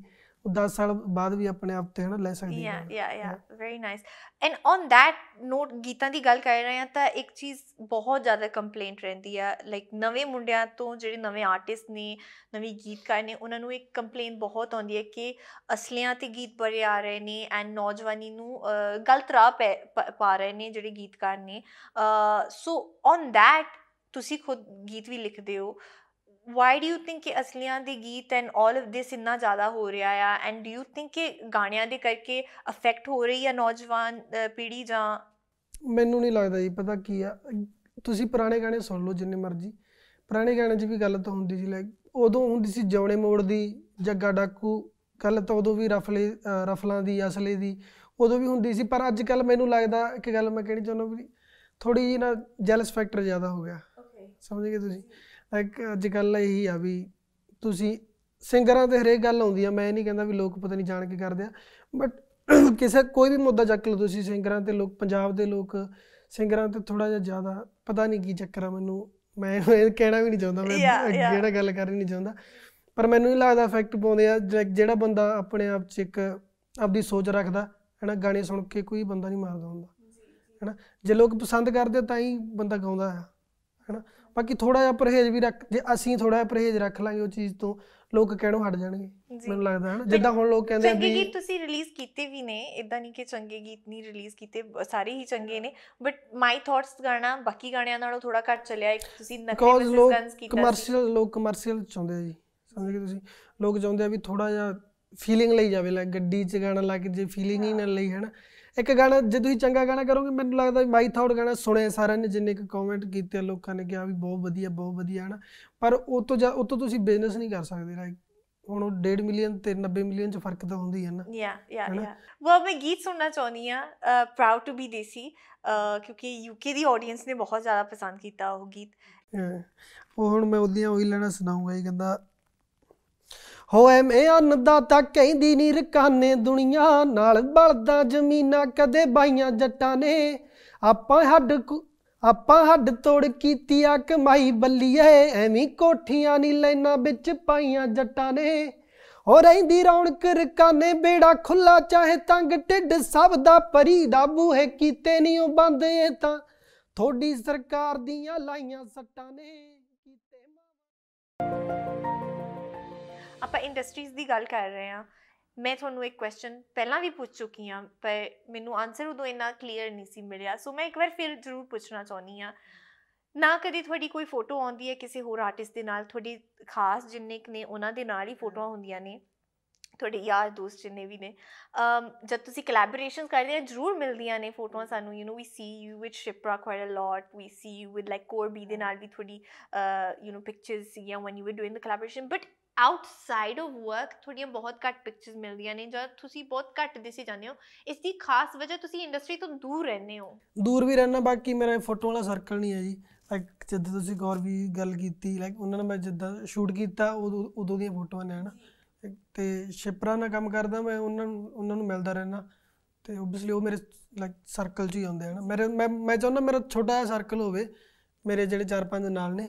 Speaker 2: ਉਹ 10 ਸਾਲ ਬਾਅਦ ਵੀ ਆਪਣੇ ਆਪ ਤੇ ਹਨਾ ਲੈ ਸਕਦੀ ਹੈ।
Speaker 1: Yeah yeah very nice and on that note ਗੀਤਾਂ ਦੀ ਗੱਲ ਕਰ ਰਹੇ ਹਾਂ ਤਾਂ ਇੱਕ ਚੀਜ਼ ਬਹੁਤ ਜ਼ਿਆਦਾ ਕੰਪਲੇਂਟ ਰਹਿੰਦੀ ਆ ਲਾਈਕ ਨਵੇਂ ਮੁੰਡਿਆਂ ਤੋਂ ਜਿਹੜੇ ਨਵੇਂ ਆਰਟਿਸਟ ਨੇ ਨਵੇਂ ਗੀਤਕਾਰ ਨੇ ਉਹਨਾਂ ਨੂੰ ਇੱਕ ਕੰਪਲੇਂਟ ਬਹੁਤ ਆਉਂਦੀ ਹੈ ਕਿ ਅਸਲੀਆਂ ਤੇ ਗੀਤ ਬੜੇ ਆ ਰਹੇ ਨੇ ਐਂਡ ਨੌਜਵਾਨੀ ਨੂੰ ਗਲਤ ਰਾਹ ਪੈ- ਰਹੇ ਨੇ ਜਿਹੜੇ ਗੀਤਕਾਰ ਨੇ। ਸੋ ਔਨ that ਤੁਸੀਂ ਖੁਦ ਗੀਤ ਵੀ ਲਿਖਦੇ ਹੋ why do you think ਕਿ ਅਸਲੀਆਂ ਦੇ ਗੀਤ ਐਂਡ all of this ਇੰਨਾ ਜ਼ਿਆਦਾ ਹੋ ਰਿਹਾ ਆ ਐਂਡ do you think ਕਿ ਗਾਣਿਆਂ ਦੇ ਕਰਕੇ ਅਫੈਕਟ ਹੋ ਰਹੀ ਆ ਨੌਜਵਾਨ ਪੀੜ੍ਹੀ ਜਾਂ
Speaker 2: ਮੈਨੂੰ ਨਹੀਂ ਲੱਗਦਾ ਜੀ ਪਤਾ ਕੀ ਆ ਤੁਸੀਂ ਪੁਰਾਣੇ ਗਾਣੇ ਸੁਣ ਲਓ ਜਿੰਨੇ ਮਰਜ਼ੀ ਪੁਰਾਣੇ ਗਾਣੇ 'ਚ ਵੀ ਗੱਲ ਤਾਂ ਹੁੰਦੀ ਸੀ ਲਾਈਕ ਉਦੋਂ ਹੁੰਦੀ ਸੀ ਜੌਣੇ ਮੋੜ ਦੀ ਜੱਗਾ ਡਾਕੂ ਗੱਲ ਤਾਂ ਉਦੋਂ ਵੀ ਰਫਲੇ ਰਫਲਾਂ ਦੀ ਅਸਲੇ ਦੀ ਉਦੋਂ ਵੀ ਹੁੰਦੀ ਸੀ ਪਰ ਅੱਜ ਕੱਲ ਮੈਨੂੰ ਲੱਗਦਾ ਇੱਕ ਗੱਲ ਮੈਂ ਕਹਿਣੀ ਚਾਹੁੰਦਾ ਵੀ ਥੋੜੀ ਜਿਹੀ ਨਾ ਜੈਲਸ ਫੈਕਟਰ ਜ਼ਿਆਦਾ ਹੋ ਗਿਆ
Speaker 1: ਓਕੇ
Speaker 2: ਸਮਝ ਗਏ ਤੁਸੀਂ ਲਾਈਕ ਅੱਜ ਕੱਲ ਇਹੀ ਆ ਵੀ ਤੁਸੀਂ ਸਿੰਗਰਾਂ ਤੇ ਹਰੇਕ ਗੱਲ ਆਉਂਦੀ ਆ ਮੈਂ ਨਹੀਂ ਕਹਿੰਦਾ ਵੀ ਲੋਕ ਪਤਾ ਨਹੀਂ ਜਾਣ ਕੇ ਕਰਦੇ ਆ ਬਟ ਕਿਸੇ ਕੋਈ ਵੀ ਮੁੱਦਾ ਚੱਕ ਲਓ ਤੁਸੀਂ ਸਿੰਗਰਾਂ ਤੇ ਲੋਕ ਪੰਜਾਬ ਦੇ ਲੋਕ ਸਿੰਗਰਾਂ ਤੇ ਥੋੜਾ ਜਿਹਾ ਜ਼ਿਆਦਾ ਪਤਾ ਨਹੀਂ ਕੀ ਚੱਕਰ ਆ ਮੈਨੂੰ ਮੈਂ ਇਹ ਕਹਿਣਾ ਵੀ ਨਹੀਂ ਚਾਹੁੰਦਾ ਮੈਂ. ਜਿਹੜਾ ਗੱਲ ਕਰਨੀ ਨਹੀਂ ਚਾਹੁੰਦਾ ਪਰ ਮੈਨੂੰ ਨਹੀਂ ਲੱਗਦਾ ਇਫੈਕਟ ਪਾਉਂਦੇ ਆ ਜਿਹੜਾ ਬੰਦਾ ਆਪਣੇ ਆਪ 'ਚ ਇੱਕ ਆਪਦੀ ਸੋਚ ਰੱਖਦਾ ਹੈਨਾ ਗਾਣੇ ਸੁਣ ਕੇ ਕੋਈ ਬੰਦਾ ਨਹੀਂ ਮਾਰਦਾ ਹੁੰਦਾ ਹੈਨਾ ਜੇ ਲੋਕ ਪਸੰਦ ਕਰਦੇ ਤਾਂ ਹੀ ਬੰਦਾ ਗਾਉਂਦਾ ਹੈ ਹੈਨਾ ਬਾਕੀ ਥੋੜਾ ਜਿਹਾ ਪਰਹੇਜ਼ ਵੀ ਰੱਖ ਜੇ ਅਸੀਂ ਥੋੜਾ ਜਿਹਾ ਪਰਹੇਜ਼ ਰੱਖ ਲਾਂਗੇ ਉਹ ਚੀਜ਼ ਤੋਂ ਲੋਕ ਕਹਿਣੋਂ ਹਟ ਜਾਣਗੇ। ਮੈਨੂੰ ਲੱਗਦਾ ਹੈ ਨਾ ਜਿੱਦਾਂ ਹੁਣ ਲੋਕ ਕਹਿੰਦੇ ਆ
Speaker 1: ਚੰਗੇ ਗੀਤ ਤੁਸੀਂ ਰਿਲੀਜ਼ ਕੀਤੇ ਵੀ ਨੇ ਇਦਾਂ ਨਹੀਂ ਕਿ ਚੰਗੇ ਗੀਤ ਨਹੀਂ ਰਿਲੀਜ਼ ਕੀਤੇ ਸਾਰੇ ਹੀ ਚੰਗੇ ਨੇ ਬਟ ਮਾਈ ਥਾਟਸ ਗਾਣਾ ਬਾਕੀ ਗਾਣਿਆਂ ਨਾਲੋਂ ਥੋੜਾ ਘੱਟ ਚੱਲਿਆ ਇੱਕ ਤੁਸੀਂ ਨਕਲੀ ਗਨਸ ਕੀਤਾ
Speaker 2: ਕਮਰਸ਼ੀਅਲ ਲੋਕ ਕਮਰਸ਼ੀਅਲ ਚਾਹੁੰਦੇ ਆ ਜੀ ਸਮਝ ਗਏ ਤੁਸੀਂ? ਲੋਕ ਚਾਹੁੰਦੇ ਆ ਵੀ ਥੋੜਾ ਜਿਹਾ ਫੀਲਿੰਗ ਲਈ ਜਾਵੇ ਲੈ ਗੱਡੀ 'ਚ ਗਾਣਾ ਲਾ ਕੇ ਜੇ ਫੀਲਿੰਗ ਹੀ ਨਾ ਲਈ ਹੈ ਨਾ ਇੱਕ ਗਾਣਾ ਜੇ ਤੁਸੀਂ ਚੰਗਾ ਗਾਣਾ ਕਰੋਗੇ ਮੈਨੂੰ ਲੱਗਦਾ ਮਾਈ ਥਾਟ ਗਾਣਾ ਸੁਣਿਆ ਸਾਰਿਆਂ ਨੇ ਜਿੰਨੇ ਕੁ ਕਮੈਂਟ ਕੀਤੇ ਲੋਕਾਂ ਨੇ ਕਿਹਾ ਵੀ ਬਹੁਤ ਵਧੀਆ ਬਹੁਤ ਵਧੀਆ ਹੈ ਨਾ ਪਰ ਉਹ ਤੋਂ ਜਾ ਉਹ ਤੋਂ ਤੁਸੀਂ ਬਿਜ਼ਨਸ ਨਹੀਂ ਕਰ ਸਕਦੇ ਲਾਈਕ ਹੁਣ ਉਹ 1.5 ਮਿਲੀਅਨ ਤੇ 90 ਮਿਲੀਅਨ 'ਚ ਫ਼ਰਕ ਤਾਂ ਹੁੰਦੀ ਹੈ ਨਾ
Speaker 1: ਯਾ ਯਾ? ਯਾ ਉਹ ਮੈਂ ਗੀਤ ਸੁਣਨਾ ਚਾਹੁੰਦੀ ਆ ਪ੍ਰਾਊਡ ਟੂ ਬੀ ਦੇਸੀ ਕਿਉਂਕਿ ਯੂਕੇ ਦੀ ਆਡੀਅנס ਨੇ ਬਹੁਤ ਜ਼ਿਆਦਾ ਪਸੰਦ ਕੀਤਾ ਉਹ ਗੀਤ।
Speaker 2: ਉਹ ਹੁਣ ਮੈਂ ਉਹਦੀਆਂ ਉਹੀ ਲੈਣਾ ਸੁਣਾਉਂਗਾ ਇਹ ਕਹਿੰਦਾ ਹੋ ਐਵੇਂ ਅੰਨਦਾਤਾ ਕਹਿੰਦੀ ਨੀ ਰਕਾਨੇ ਦੁਨੀਆ ਨਾਲ, ਬਲਦਾ ਜ਼ਮੀਨਾਂ ਕਦੇ ਬਾਈਆਂ ਜੱਟਾਂ ਨੇ। ਆਪਾਂ ਹੱਡ ਕੁ- ਆਪਾਂ ਹੱਡ ਤੋੜ ਕੀਤੀ ਆ, ਕਮਾਈ ਬੱਲੀਏ ਐਵੇਂ ਕੋਠੀਆਂ ਨੀ ਲੈਣਾ ਵਿੱਚ ਪਾਈਆਂ ਜੱਟਾਂ ਨੇ। ਹੋ ਰਹਿੰਦੀ ਰੌਣਕ, ਰਕਾਨੇ ਬੇੜਾ ਖੁੱਲਾ ਚਾਹੇ ਤੰਗ ਢਿੱਡ ਸਭ ਦਾ ਪਰੀ ਦਾ ਬੂਹੇ ਕੀਤੇ ਨਹੀਂ ਉਹ ਬੰਦ, ਇਹ ਤਾਂ ਥੋੜੀ ਸਰਕਾਰ ਦੀਆਂ ਲਾਈਆਂ ਸੱਟਾਂ ਨੇ।
Speaker 1: ਆਪਾਂ ਇੰਡਸਟਰੀਜ਼ ਦੀ ਗੱਲ ਕਰ ਰਹੇ ਹਾਂ ਮੈਂ ਤੁਹਾਨੂੰ ਇੱਕ ਕੁਐਸਚਨ ਪਹਿਲਾਂ ਵੀ ਪੁੱਛ ਚੁੱਕੀ ਹਾਂ ਪਰ ਮੈਨੂੰ ਆਨਸਰ ਉਦੋਂ ਇੰਨਾ ਕਲੀਅਰ ਨਹੀਂ ਸੀ ਮਿਲਿਆ ਸੋ ਮੈਂ ਇੱਕ ਵਾਰ ਫਿਰ ਜ਼ਰੂਰ ਪੁੱਛਣਾ ਚਾਹੁੰਦੀ ਹਾਂ ਨਾ ਕਦੀ ਤੁਹਾਡੀ ਕੋਈ ਫੋਟੋ ਆਉਂਦੀ ਹੈ ਕਿਸੇ ਹੋਰ ਆਰਟਿਸਟ ਦੇ ਨਾਲ ਤੁਹਾਡੀ ਖਾਸ ਜਿੰਨੇ ਕੁ ਨੇ ਉਹਨਾਂ ਦੇ ਨਾਲ ਹੀ ਫੋਟੋਆਂ ਹੁੰਦੀਆਂ ਨੇ ਤੁਹਾਡੇ ਯਾਰ ਦੋਸਤ ਜਿੰਨੇ ਵੀ ਨੇ ਅਮ, ਜਦ ਤੁਸੀਂ ਕੋਲੈਬੋਰੇਸ਼ਨ ਕਰਦੇ ਆ ਜ਼ਰੂਰ ਮਿਲਦੀਆਂ ਨੇ ਫੋਟੋਆਂ ਸਾਨੂੰ you know we see you with Shipra quite a lot we see you with like ਕੋਰਬੀ ਦੇ ਨਾਲ ਵੀ ਤੁਹਾਡੀ ਯੂ نو ਪਿਕਚਰਸ ਸੀਗੀਆਂ when you were doing the collaboration but outside of work ਤੁਹਾਡੀਆਂ ਬਹੁਤ ਘੱਟ ਪਿਕਚਰਸ ਮਿਲਦੀਆਂ ਨੇ ਜਦ ਤੁਸੀਂ ਬਹੁਤ ਘੱਟ ਦਿਸੇ ਜਾਂਦੇ ਹੋ, ਇਸ ਦੀ ਖਾਸ ਵਜ੍ਹਾ ਤੁਸੀਂ ਇੰਡਸਟਰੀ ਤੋਂ ਦੂਰ ਰਹਿੰਦੇ ਹੋ।
Speaker 2: ਦੂਰ ਵੀ ਰਹਿਣਾ ਬਾਕੀ ਮੇਰਾ ਫੋਟੋ ਵਾਲਾ ਸਰਕਲ ਨਹੀਂ ਹੈ ਜੀ। ਲਾਈਕ ਜਿੱਦਾਂ ਤੁਸੀਂ ਗੌਰ ਵੀ ਗੱਲ ਕੀਤੀ ਲਾਈਕ ਉਹਨਾਂ ਨੇ ਮੈਂ ਜਿੱਦਾਂ ਸ਼ੂਟ ਕੀਤਾ, ਉਦੋਂ ਉਦੋਂ ਦੀਆਂ ਫੋਟੋਆਂ ਨੇ, ਹਨਾ। ਤੇ ਸ਼ਿਪਰਾ ਨਾਲ ਕੰਮ ਕਰਦਾ ਮੈਂ, ਉਹਨਾਂ ਨੂੰ ਉਹਨਾਂ ਨੂੰ ਮਿਲਦਾ ਰਹਿਣਾ ਤੇ ਓਬਵੀਅਸਲੀ ਉਹ ਮੇਰੇ ਲਾਈਕ ਸਰਕਲ 'ਚ ਹੀ ਆਉਂਦੇ ਹਨ। ਮੇਰੇ, ਮੈਂ ਮੈਂ ਚਾਹੁੰਦਾ ਮੇਰਾ ਛੋਟਾ ਜਿਹਾ ਸਰਕਲ ਹੋਵੇ, ਮੇਰੇ ਜਿਹੜੇ ਚਾਰ ਪੰਜ ਨਾਲ ਨੇ,